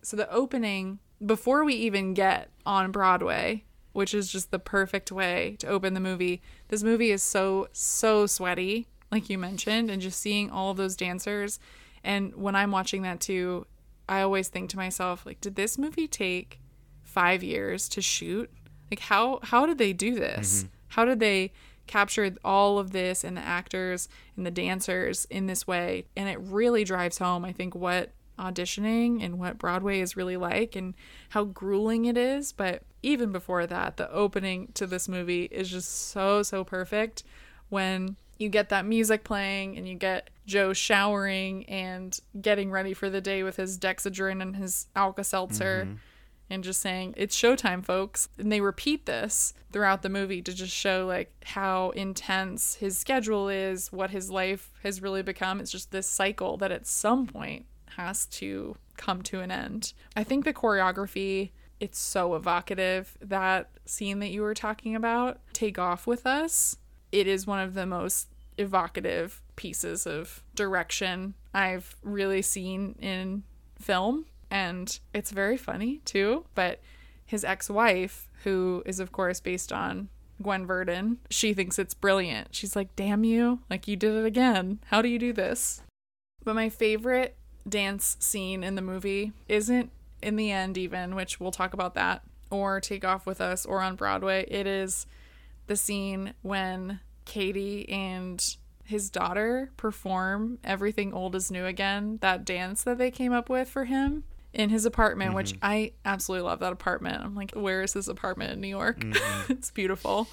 So the opening before we even get on Broadway, which is just the perfect way to open the movie. This movie is so so sweaty, like you mentioned, and just seeing all of those dancers. And when I'm watching that too, I always think to myself, like, did this movie take five years to shoot? Like how how did they do this? Mm-hmm. How did they capture all of this and the actors and the dancers in this way? And it really drives home, I think, what auditioning and what Broadway is really like and how grueling it is. But even before that, the opening to this movie is just so, so perfect when you get that music playing and you get Joe showering and getting ready for the day with his Dexedrine and his Alka Seltzer mm-hmm. and just saying, it's showtime, folks. And they repeat this throughout the movie to just show like how intense his schedule is, what his life has really become. It's just this cycle that at some point has to come to an end. I think the choreography, it's so evocative. That scene that you were talking about, Take Off With Us, it is one of the most evocative pieces of direction I've really seen in film. And it's very funny too. But his ex wife, who is, of course, based on Gwen Verdon, she thinks it's brilliant. She's like, damn you, like you did it again. How do you do this? But my favorite dance scene in the movie isn't in the end, even, which we'll talk about that, or Take Off With Us, or on Broadway. It is the scene when Katie and his daughter perform Everything Old is New Again, that dance that they came up with for him in his apartment, which mm-hmm. I absolutely love that apartment. I'm like, where is this apartment in New York? Mm-hmm. it's beautiful.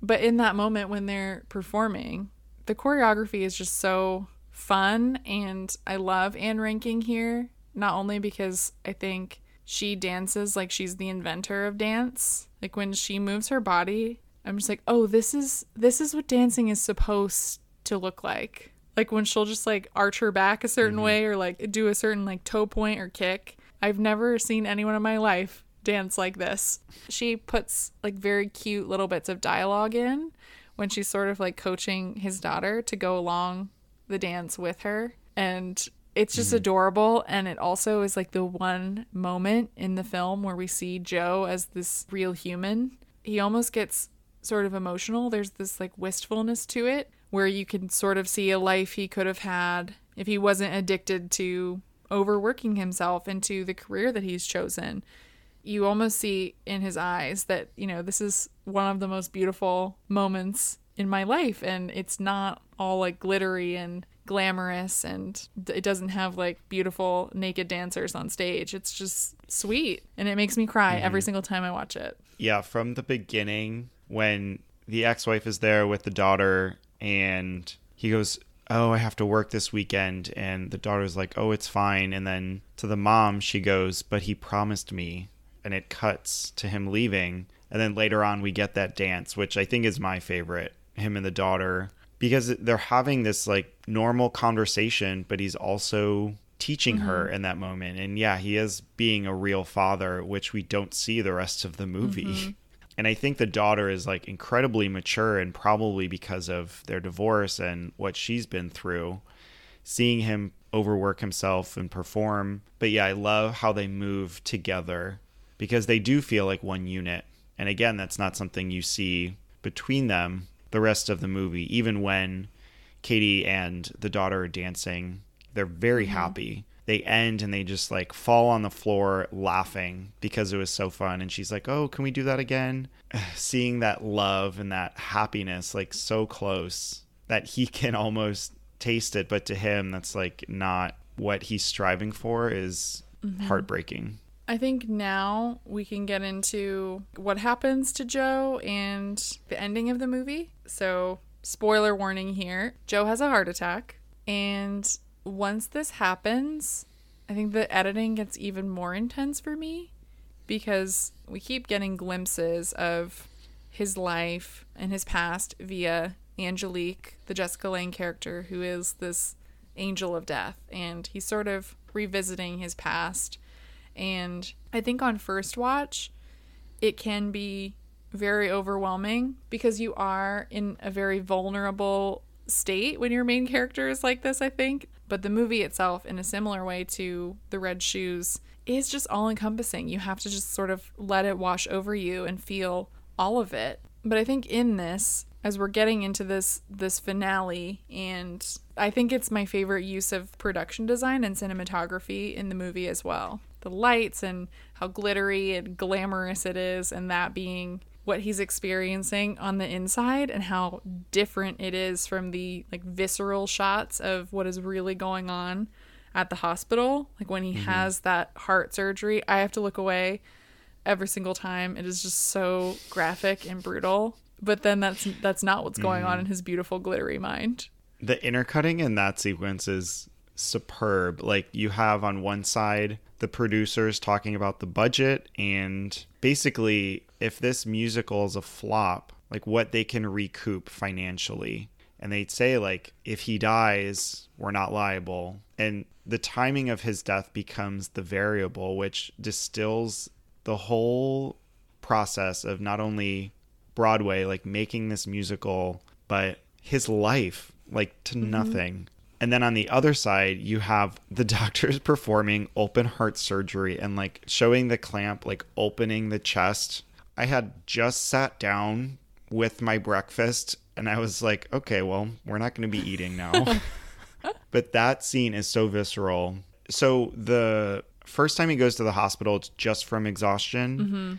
But in that moment when they're performing, the choreography is just so fun. And I love Anne Reinking here, not only because I think she dances like she's the inventor of dance. Like when she moves her body, I'm just like, oh, this is this is what dancing is supposed to look like. Like when she'll just like arch her back a certain mm-hmm. way or like do a certain like toe point or kick. I've never seen anyone in my life dance like this. She puts like very cute little bits of dialogue in when she's sort of like coaching his daughter to go along the dance with her. And it's just mm-hmm. adorable. And it also is like the one moment in the film where we see Joe as this real human. He almost gets sort of emotional. There's this like wistfulness to it where you can sort of see a life he could have had if he wasn't addicted to overworking himself into the career that he's chosen. You almost see in his eyes that, you know, this is one of the most beautiful moments in my life and it's not all like glittery and glamorous and it doesn't have like beautiful naked dancers on stage. It's just sweet and it makes me cry mm-hmm. every single time I watch it. Yeah, from the beginning, when the ex wife is there with the daughter and he goes, Oh, I have to work this weekend. And the daughter's like, Oh, it's fine. And then to the mom, she goes, But he promised me. And it cuts to him leaving. And then later on, we get that dance, which I think is my favorite him and the daughter because they're having this like normal conversation, but he's also teaching her mm-hmm. in that moment. And yeah, he is being a real father, which we don't see the rest of the movie. Mm-hmm. And I think the daughter is like incredibly mature and probably because of their divorce and what she's been through, seeing him overwork himself and perform. But yeah, I love how they move together because they do feel like one unit. And again, that's not something you see between them the rest of the movie, even when Katie and the daughter are dancing. They're very mm-hmm. happy. They end and they just like fall on the floor laughing because it was so fun. And she's like, Oh, can we do that again? Seeing that love and that happiness like so close that he can almost taste it, but to him, that's like not what he's striving for is mm-hmm. heartbreaking. I think now we can get into what happens to Joe and the ending of the movie. So, spoiler warning here Joe has a heart attack. And once this happens, I think the editing gets even more intense for me because we keep getting glimpses of his life and his past via Angelique, the Jessica Lange character, who is this angel of death. And he's sort of revisiting his past and I think on first watch, it can be very overwhelming because you are in a very vulnerable state when your main character is like this, I think. But the movie itself, in a similar way to The Red Shoes, is just all encompassing. You have to just sort of let it wash over you and feel all of it. But I think in this, as we're getting into this this finale and I think it's my favorite use of production design and cinematography in the movie as well. The lights and how glittery and glamorous it is and that being what he's experiencing on the inside and how different it is from the like visceral shots of what is really going on at the hospital. Like when he mm-hmm. has that heart surgery i have to look away every single time. It is just so graphic and brutal. But then that's that's not what's going on mm-hmm. in his beautiful glittery mind. The intercutting in that sequence is superb. Like you have on one side the producers talking about the budget and basically if this musical is a flop, like what they can recoup financially. And they'd say like if he dies, we're not liable. And the timing of his death becomes the variable which distills the whole process of not only Broadway like making this musical, but his life like to mm-hmm. nothing. And then on the other side, you have the doctors performing open heart surgery and like showing the clamp, like opening the chest. I had just sat down with my breakfast and I was like, okay, well, we're not going to be eating now. but that scene is so visceral. So the first time he goes to the hospital, it's just from exhaustion. Mm-hmm.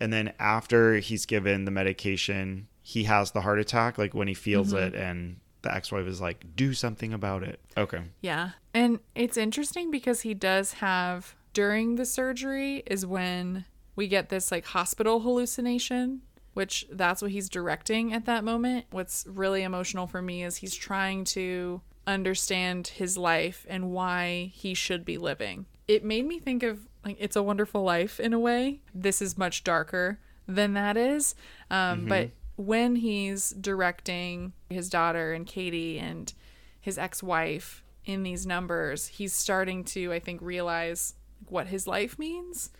And then after he's given the medication, he has the heart attack, like when he feels mm-hmm. it and the ex-wife is like, "Do something about it." Okay. Yeah. And it's interesting because he does have during the surgery is when we get this like hospital hallucination, which that's what he's directing at that moment. What's really emotional for me is he's trying to understand his life and why he should be living. It made me think of like It's a Wonderful Life in a way. This is much darker than that is. Um, But when he's directing his daughter and Katie and his ex-wife in these numbers, he's starting to, I think, realize what his life means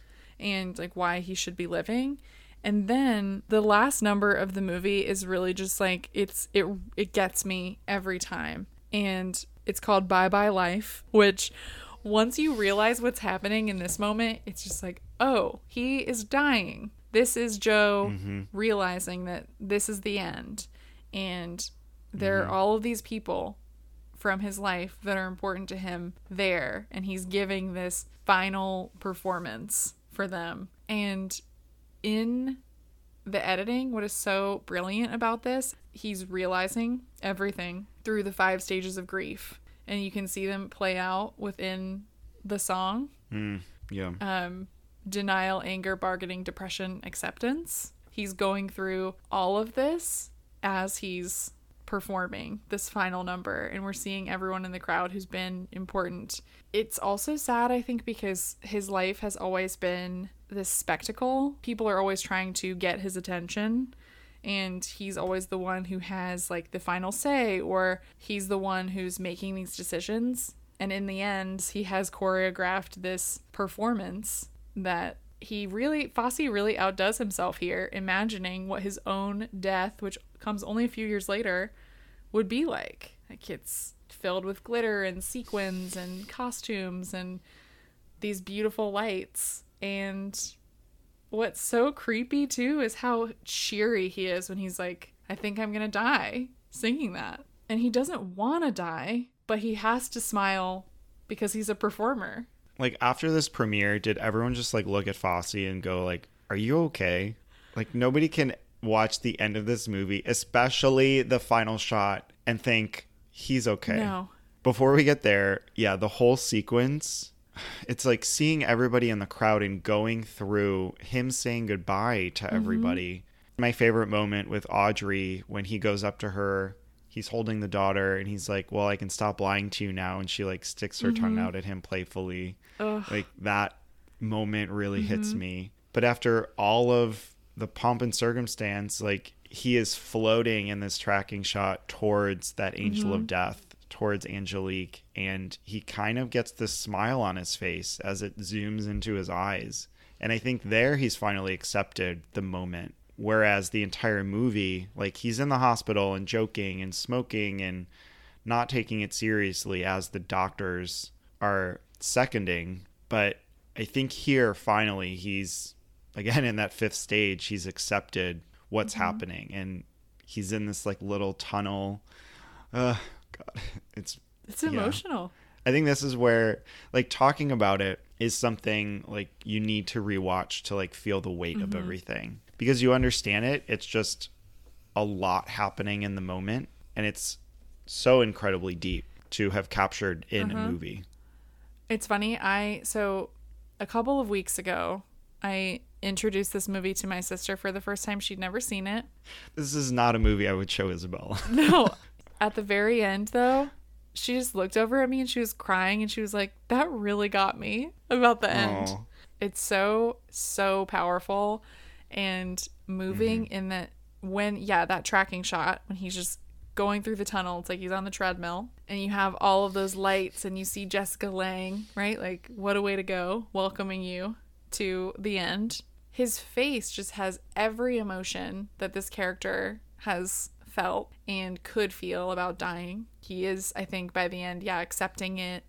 and like why he should be living. And then the last number of the movie is really just like it's it it gets me every time. And it's called Bye Bye Life, which once you realize what's happening in this moment, it's just like, oh, he is dying. This is Joe realizing that this is the end. And there are all of these people from his life that are important to him there. And he's giving this final performance for them. And in the editing, what is so brilliant about this, he's realizing everything through the five stages of grief. And you can see them play out within the song Mm, yeah. um, denial, anger, bargaining, depression, acceptance. He's going through all of this as he's performing this final number, and we're seeing everyone in the crowd who's been important. It's also sad, I think, because his life has always been this spectacle. People are always trying to get his attention. And he's always the one who has like the final say, or he's the one who's making these decisions. And in the end, he has choreographed this performance that he really, Fosse really outdoes himself here, imagining what his own death, which comes only a few years later, would be like. Like it's filled with glitter and sequins and costumes and these beautiful lights. And what's so creepy too is how cheery he is when he's like, I think I'm gonna die singing that. And he doesn't want to die, but he has to smile because he's a performer. Like after this premiere, did everyone just like look at Fosse and go like, "Are you okay?" Like nobody can watch the end of this movie, especially the final shot, and think he's okay. No. Before we get there, yeah, the whole sequence, it's like seeing everybody in the crowd and going through him saying goodbye to mm-hmm. everybody. My favorite moment with Audrey when he goes up to her, he's holding the daughter and he's like, "Well, I can stop lying to you now." And she like sticks her tongue mm-hmm. out at him playfully. Ugh. Like that moment really hits mm-hmm. me. But after all of the pomp and circumstance, like he is floating in this tracking shot towards that angel of mm-hmm. death, towards Angelique, and he kind of gets this smile on his face as it zooms into his eyes. And I think there he's finally accepted the moment. Whereas the entire movie, like he's in the hospital and joking and smoking and not taking it seriously as the doctors are seconding. But I think here finally he's again in that fifth stage, he's accepted what's happening and he's in this like little tunnel. Uh, God, it's It's emotional. I think this is where like talking about it is something like you need to rewatch to like feel the weight of everything because you understand it. It's just a lot happening in the moment and it's so incredibly deep to have captured in a mm-hmm. movie. It's funny. I so a couple of weeks ago, I introduced this movie to my sister for the first time. She'd never seen it. This is not a movie I would show Isabella. No. At the very end though, she just looked over at me and she was crying and she was like, "That really got me about the end." Aw. It's so so powerful and moving mm-hmm. in that when yeah, that tracking shot when he's just going through the tunnel, it's like he's on the treadmill and you have all of those lights and you see Jessica Lange, right? Like what a way to go, welcoming you to the end. His face just has every emotion that this character has felt and could feel about dying. He is, I think, by the end, yeah, accepting it.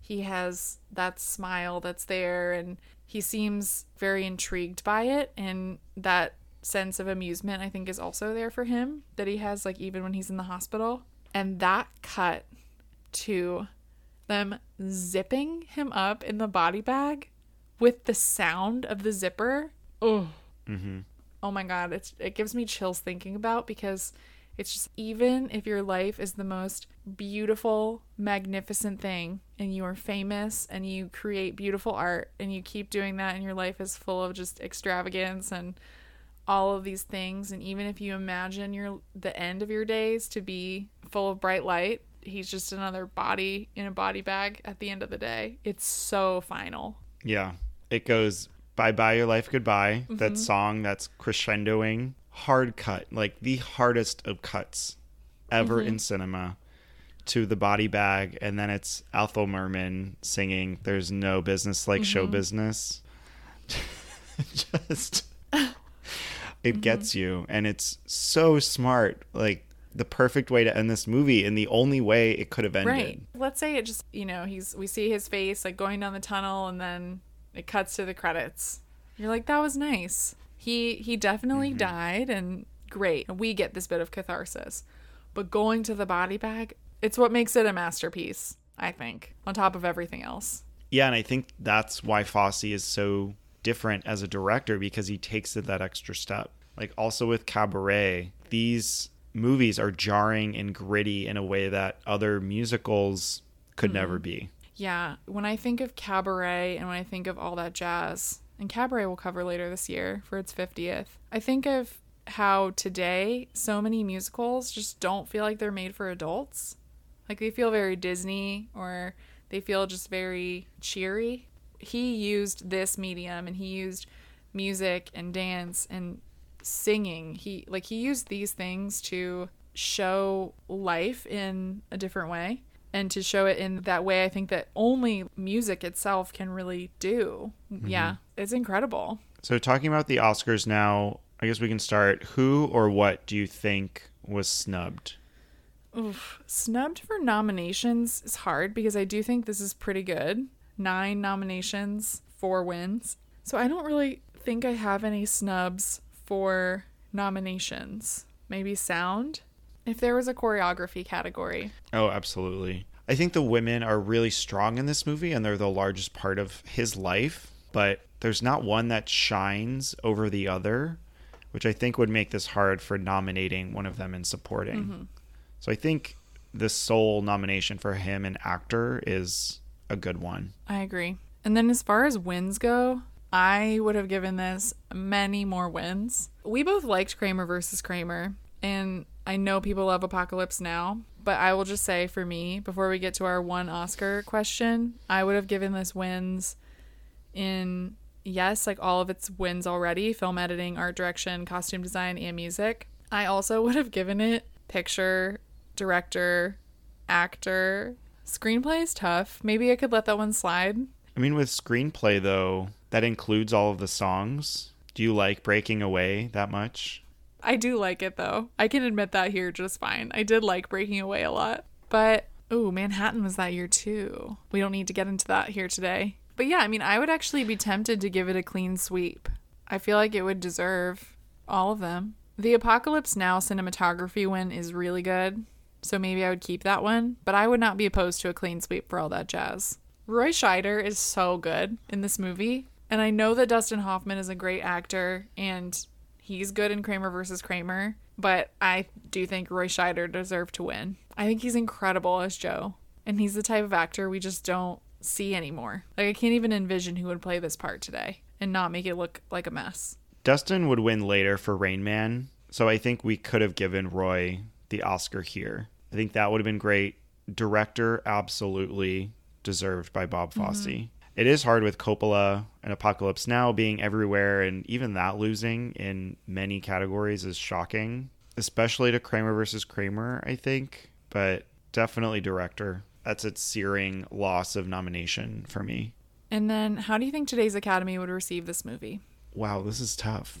He has that smile that's there and he seems very intrigued by it. And that sense of amusement, I think, is also there for him that he has, like, even when he's in the hospital. And that cut to them zipping him up in the body bag with the sound of the zipper. Oh, Mm-hmm. oh my god it's it gives me chills thinking about because it's just even if your life is the most beautiful magnificent thing and you are famous and you create beautiful art and you keep doing that and your life is full of just extravagance and all of these things and even if you imagine your the end of your days to be full of bright light he's just another body in a body bag at the end of the day it's so final Yeah. It goes bye bye your life goodbye. That mm-hmm. song that's crescendoing. Hard cut, like the hardest of cuts ever mm-hmm. in cinema to the body bag. And then it's Ethel Merman singing There's No Business Like Show mm-hmm. Business. Just it gets mm-hmm. you and it's so smart. Like the perfect way to end this movie and the only way it could have ended. Right. Let's say it just, you know, he's we see his face like going down the tunnel and then it cuts to the credits. You're like that was nice. He he definitely mm-hmm. died and great. We get this bit of catharsis. But going to the body bag, it's what makes it a masterpiece, I think, on top of everything else. Yeah, and I think that's why Fosse is so different as a director because he takes it that extra step. Like also with Cabaret, these movies are jarring and gritty in a way that other musicals could never mm-hmm. be. Yeah, when I think of cabaret and when I think of all that jazz, and cabaret will cover later this year for its 50th, I think of how today so many musicals just don't feel like they're made for adults. Like they feel very Disney or they feel just very cheery. He used this medium and he used music and dance and singing. He like he used these things to show life in a different way and to show it in that way I think that only music itself can really do. Mm-hmm. Yeah, it's incredible. So talking about the Oscars now, I guess we can start. Who or what do you think was snubbed? Oof. Snubbed for nominations is hard because I do think this is pretty good. Nine nominations, four wins. So I don't really think I have any snubs for nominations. Maybe sound? If there was a choreography category. Oh, absolutely. I think the women are really strong in this movie and they're the largest part of his life, but there's not one that shines over the other, which I think would make this hard for nominating one of them and supporting. Mm-hmm. So I think the sole nomination for him and actor is a good one. I agree. And then as far as wins go, I would have given this many more wins. We both liked Kramer versus Kramer, and I know people love Apocalypse Now, but I will just say for me, before we get to our one Oscar question, I would have given this wins in yes, like all of its wins already film editing, art direction, costume design, and music. I also would have given it picture, director, actor. Screenplay is tough. Maybe I could let that one slide. I mean, with screenplay, though, that includes all of the songs. Do you like Breaking Away that much? I do like it though. I can admit that here just fine. I did like Breaking Away a lot. But ooh, Manhattan was that year too. We don't need to get into that here today. But yeah, I mean, I would actually be tempted to give it a clean sweep. I feel like it would deserve all of them. The Apocalypse Now cinematography win is really good, so maybe I would keep that one, but I would not be opposed to a clean sweep for all that jazz. Roy Scheider is so good in this movie, and I know that Dustin Hoffman is a great actor and he's good in Kramer versus Kramer, but I do think Roy Scheider deserved to win. I think he's incredible as Joe, and he's the type of actor we just don't see anymore. Like I can't even envision who would play this part today and not make it look like a mess. Dustin would win later for Rain Man, so I think we could have given Roy the Oscar here. I think that would have been great. Director, absolutely deserved by Bob Fosse. Mm-hmm. It is hard with Coppola and Apocalypse Now being everywhere, and even that losing in many categories is shocking, especially to Kramer versus Kramer, I think, but definitely director. That's its searing loss of nomination for me. And then, how do you think today's Academy would receive this movie? Wow, this is tough.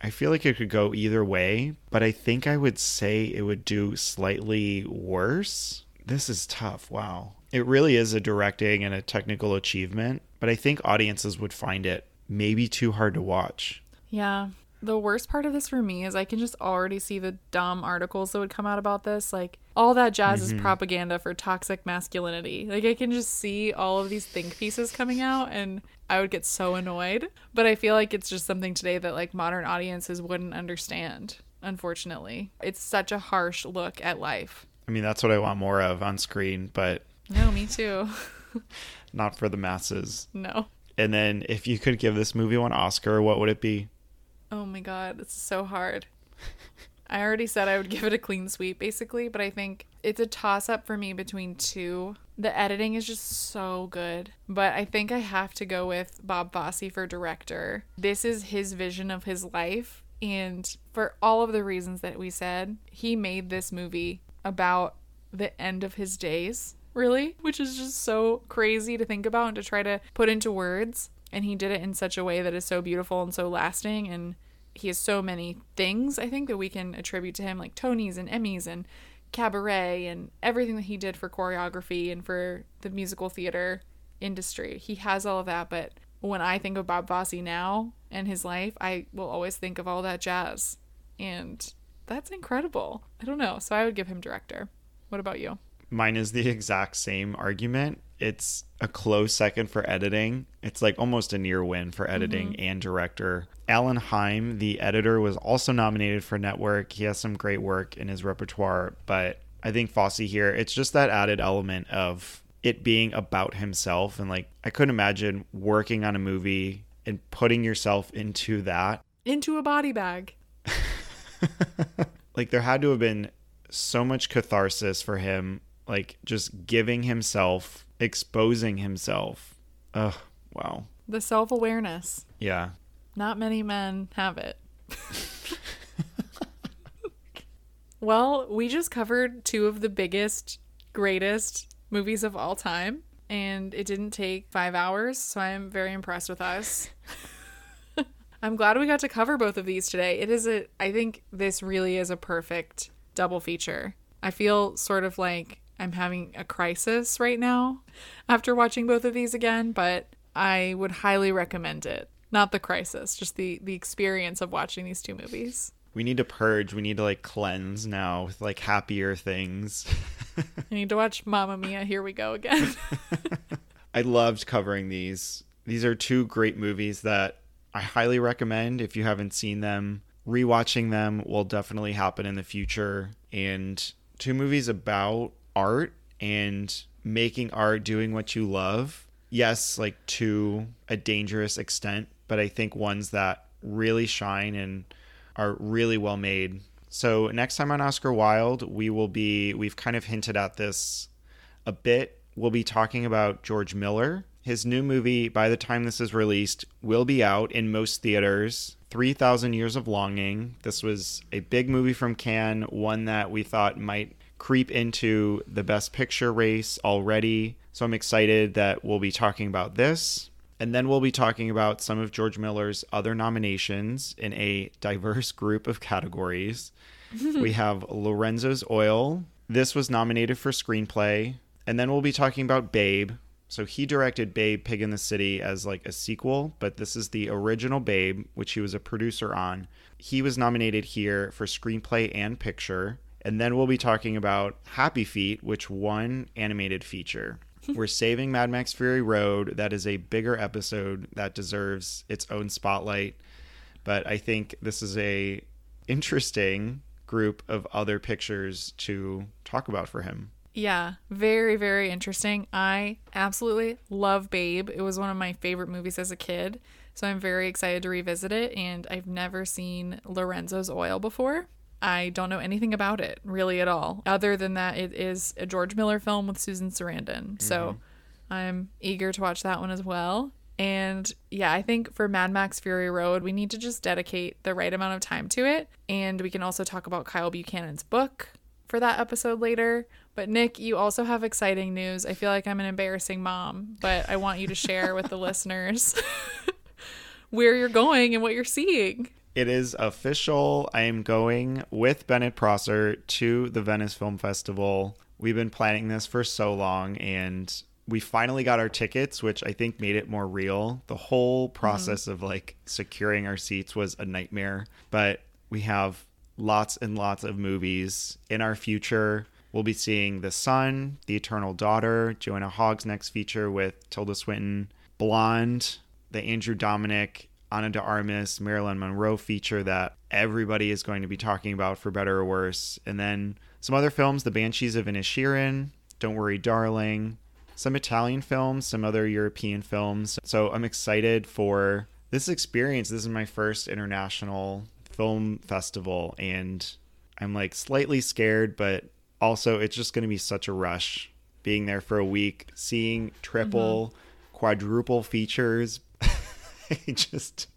I feel like it could go either way, but I think I would say it would do slightly worse. This is tough. Wow. It really is a directing and a technical achievement, but I think audiences would find it maybe too hard to watch. Yeah. The worst part of this for me is I can just already see the dumb articles that would come out about this. Like, all that jazz mm-hmm. is propaganda for toxic masculinity. Like, I can just see all of these think pieces coming out, and I would get so annoyed. But I feel like it's just something today that, like, modern audiences wouldn't understand, unfortunately. It's such a harsh look at life. I mean, that's what I want more of on screen, but. No, me too. not for the masses. No. And then if you could give this movie one Oscar, what would it be? Oh my god, it's so hard. I already said I would give it a clean sweep basically, but I think it's a toss up for me between two. The editing is just so good, but I think I have to go with Bob Fosse for director. This is his vision of his life, and for all of the reasons that we said, he made this movie about the end of his days, really, which is just so crazy to think about and to try to put into words and he did it in such a way that is so beautiful and so lasting and he has so many things I think that we can attribute to him like Tonys and Emmys and cabaret and everything that he did for choreography and for the musical theater industry. He has all of that, but when I think of Bob Fosse now and his life, I will always think of all that jazz. And that's incredible. I don't know. So I would give him director. What about you? Mine is the exact same argument it's a close second for editing. It's like almost a near win for editing mm-hmm. and director. Alan Heim, the editor, was also nominated for network. He has some great work in his repertoire, but I think Fosse here, it's just that added element of it being about himself. And like, I couldn't imagine working on a movie and putting yourself into that. Into a body bag. like, there had to have been so much catharsis for him, like, just giving himself exposing himself. Ugh, wow. The self awareness. Yeah. Not many men have it. well, we just covered two of the biggest, greatest movies of all time, and it didn't take five hours, so I am very impressed with us. I'm glad we got to cover both of these today. It is a, I think this really is a perfect double feature. I feel sort of like I'm having a crisis right now after watching both of these again, but I would highly recommend it. Not the crisis, just the the experience of watching these two movies. We need to purge. We need to like cleanse now with like happier things. I need to watch Mamma Mia. Here we go again. I loved covering these. These are two great movies that I highly recommend if you haven't seen them. Rewatching them will definitely happen in the future. And two movies about art and making art doing what you love yes like to a dangerous extent but i think ones that really shine and are really well made. So next time on oscar wilde we will be we've kind of hinted at this a bit. We'll be talking about george miller. His new movie by the time this is released will be out in most theaters. 3000 years of longing. This was a big movie from cannes one that we thought might creep into the best picture race already. So I'm excited that we'll be talking about this. And then we'll be talking about some of George Miller's other nominations in a diverse group of categories. we have Lorenzo's Oil. This was nominated for screenplay. And then we'll be talking about Babe, So he directed Babe Pig in the City as like a sequel, but this is the original Babe, which he was a producer on. He was nominated here for screenplay and picture. And then we'll be talking about Happy Feet, which won animated feature. We're saving Mad Max Fury Road. That is a bigger episode that deserves its own spotlight. But I think this is a interesting group of other pictures to talk about for him. Yeah, very, very interesting. I absolutely love Babe. It was one of my favorite movies as a kid. So I'm very excited to revisit it. And I've never seen Lorenzo's Oil before. I don't know anything about it really at all, other than that it is a George Miller film with Susan Sarandon. So mm-hmm. I'm eager to watch that one as well. And yeah, I think for Mad Max Fury Road, we need to just dedicate the right amount of time to it. And we can also talk about Kyle Buchanan's book for that episode later. But Nick, you also have exciting news. I feel like I'm an embarrassing mom, but I want you to share with the listeners where you're going and what you're seeing. It is official. I am going with Bennett Prosser to the Venice Film Festival. We've been planning this for so long and we finally got our tickets, which I think made it more real. The whole mm-hmm. process of like securing our seats was a nightmare, but we have lots and lots of movies in our future. We'll be seeing The Son, The Eternal Daughter, Joanna Hogg's next feature with Tilda Swinton, Blonde, the Andrew Dominik, Ana de Armas, Marilyn Monroe feature that everybody is going to be talking about for better or worse. And then some other films, The Banshees of Inisherin, Don't Worry Darling, some Italian films, some other European films. So I'm excited for this experience. This is my first international film festival and I'm like slightly scared, but also it's just going to be such a rush being there for a week, seeing triple, mm-hmm. quadruple features. I just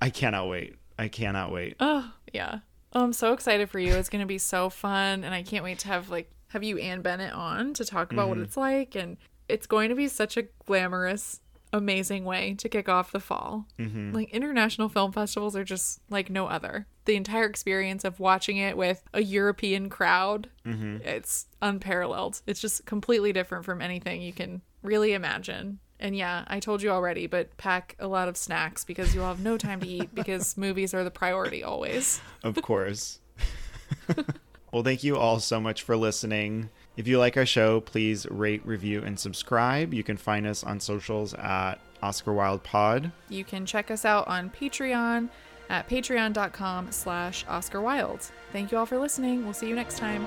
I cannot wait. I cannot wait. Oh, yeah. Oh, I'm so excited for you. It's going to be so fun. And I can't wait to have, like, have you and Bennett on to talk about what mm-hmm. it's like. And it's going to be such a glamorous, amazing way to kick off the fall. Mm-hmm. Like, international film festivals are just like no other. The entire experience of watching it with a European crowd, mm-hmm. it's unparalleled. It's just completely different from anything you can really imagine. And yeah, I told you already, but pack a lot of snacks because you'll have no time to eat because movies are the priority always. Of course. well, thank you all so much for listening. If you like our show, please rate, review, and subscribe. You can find us on socials at Oscar Wilde Pod. You can check us out on Patreon at patreon.com slash Oscar Wilde. Thank you all for listening. We'll see you next time.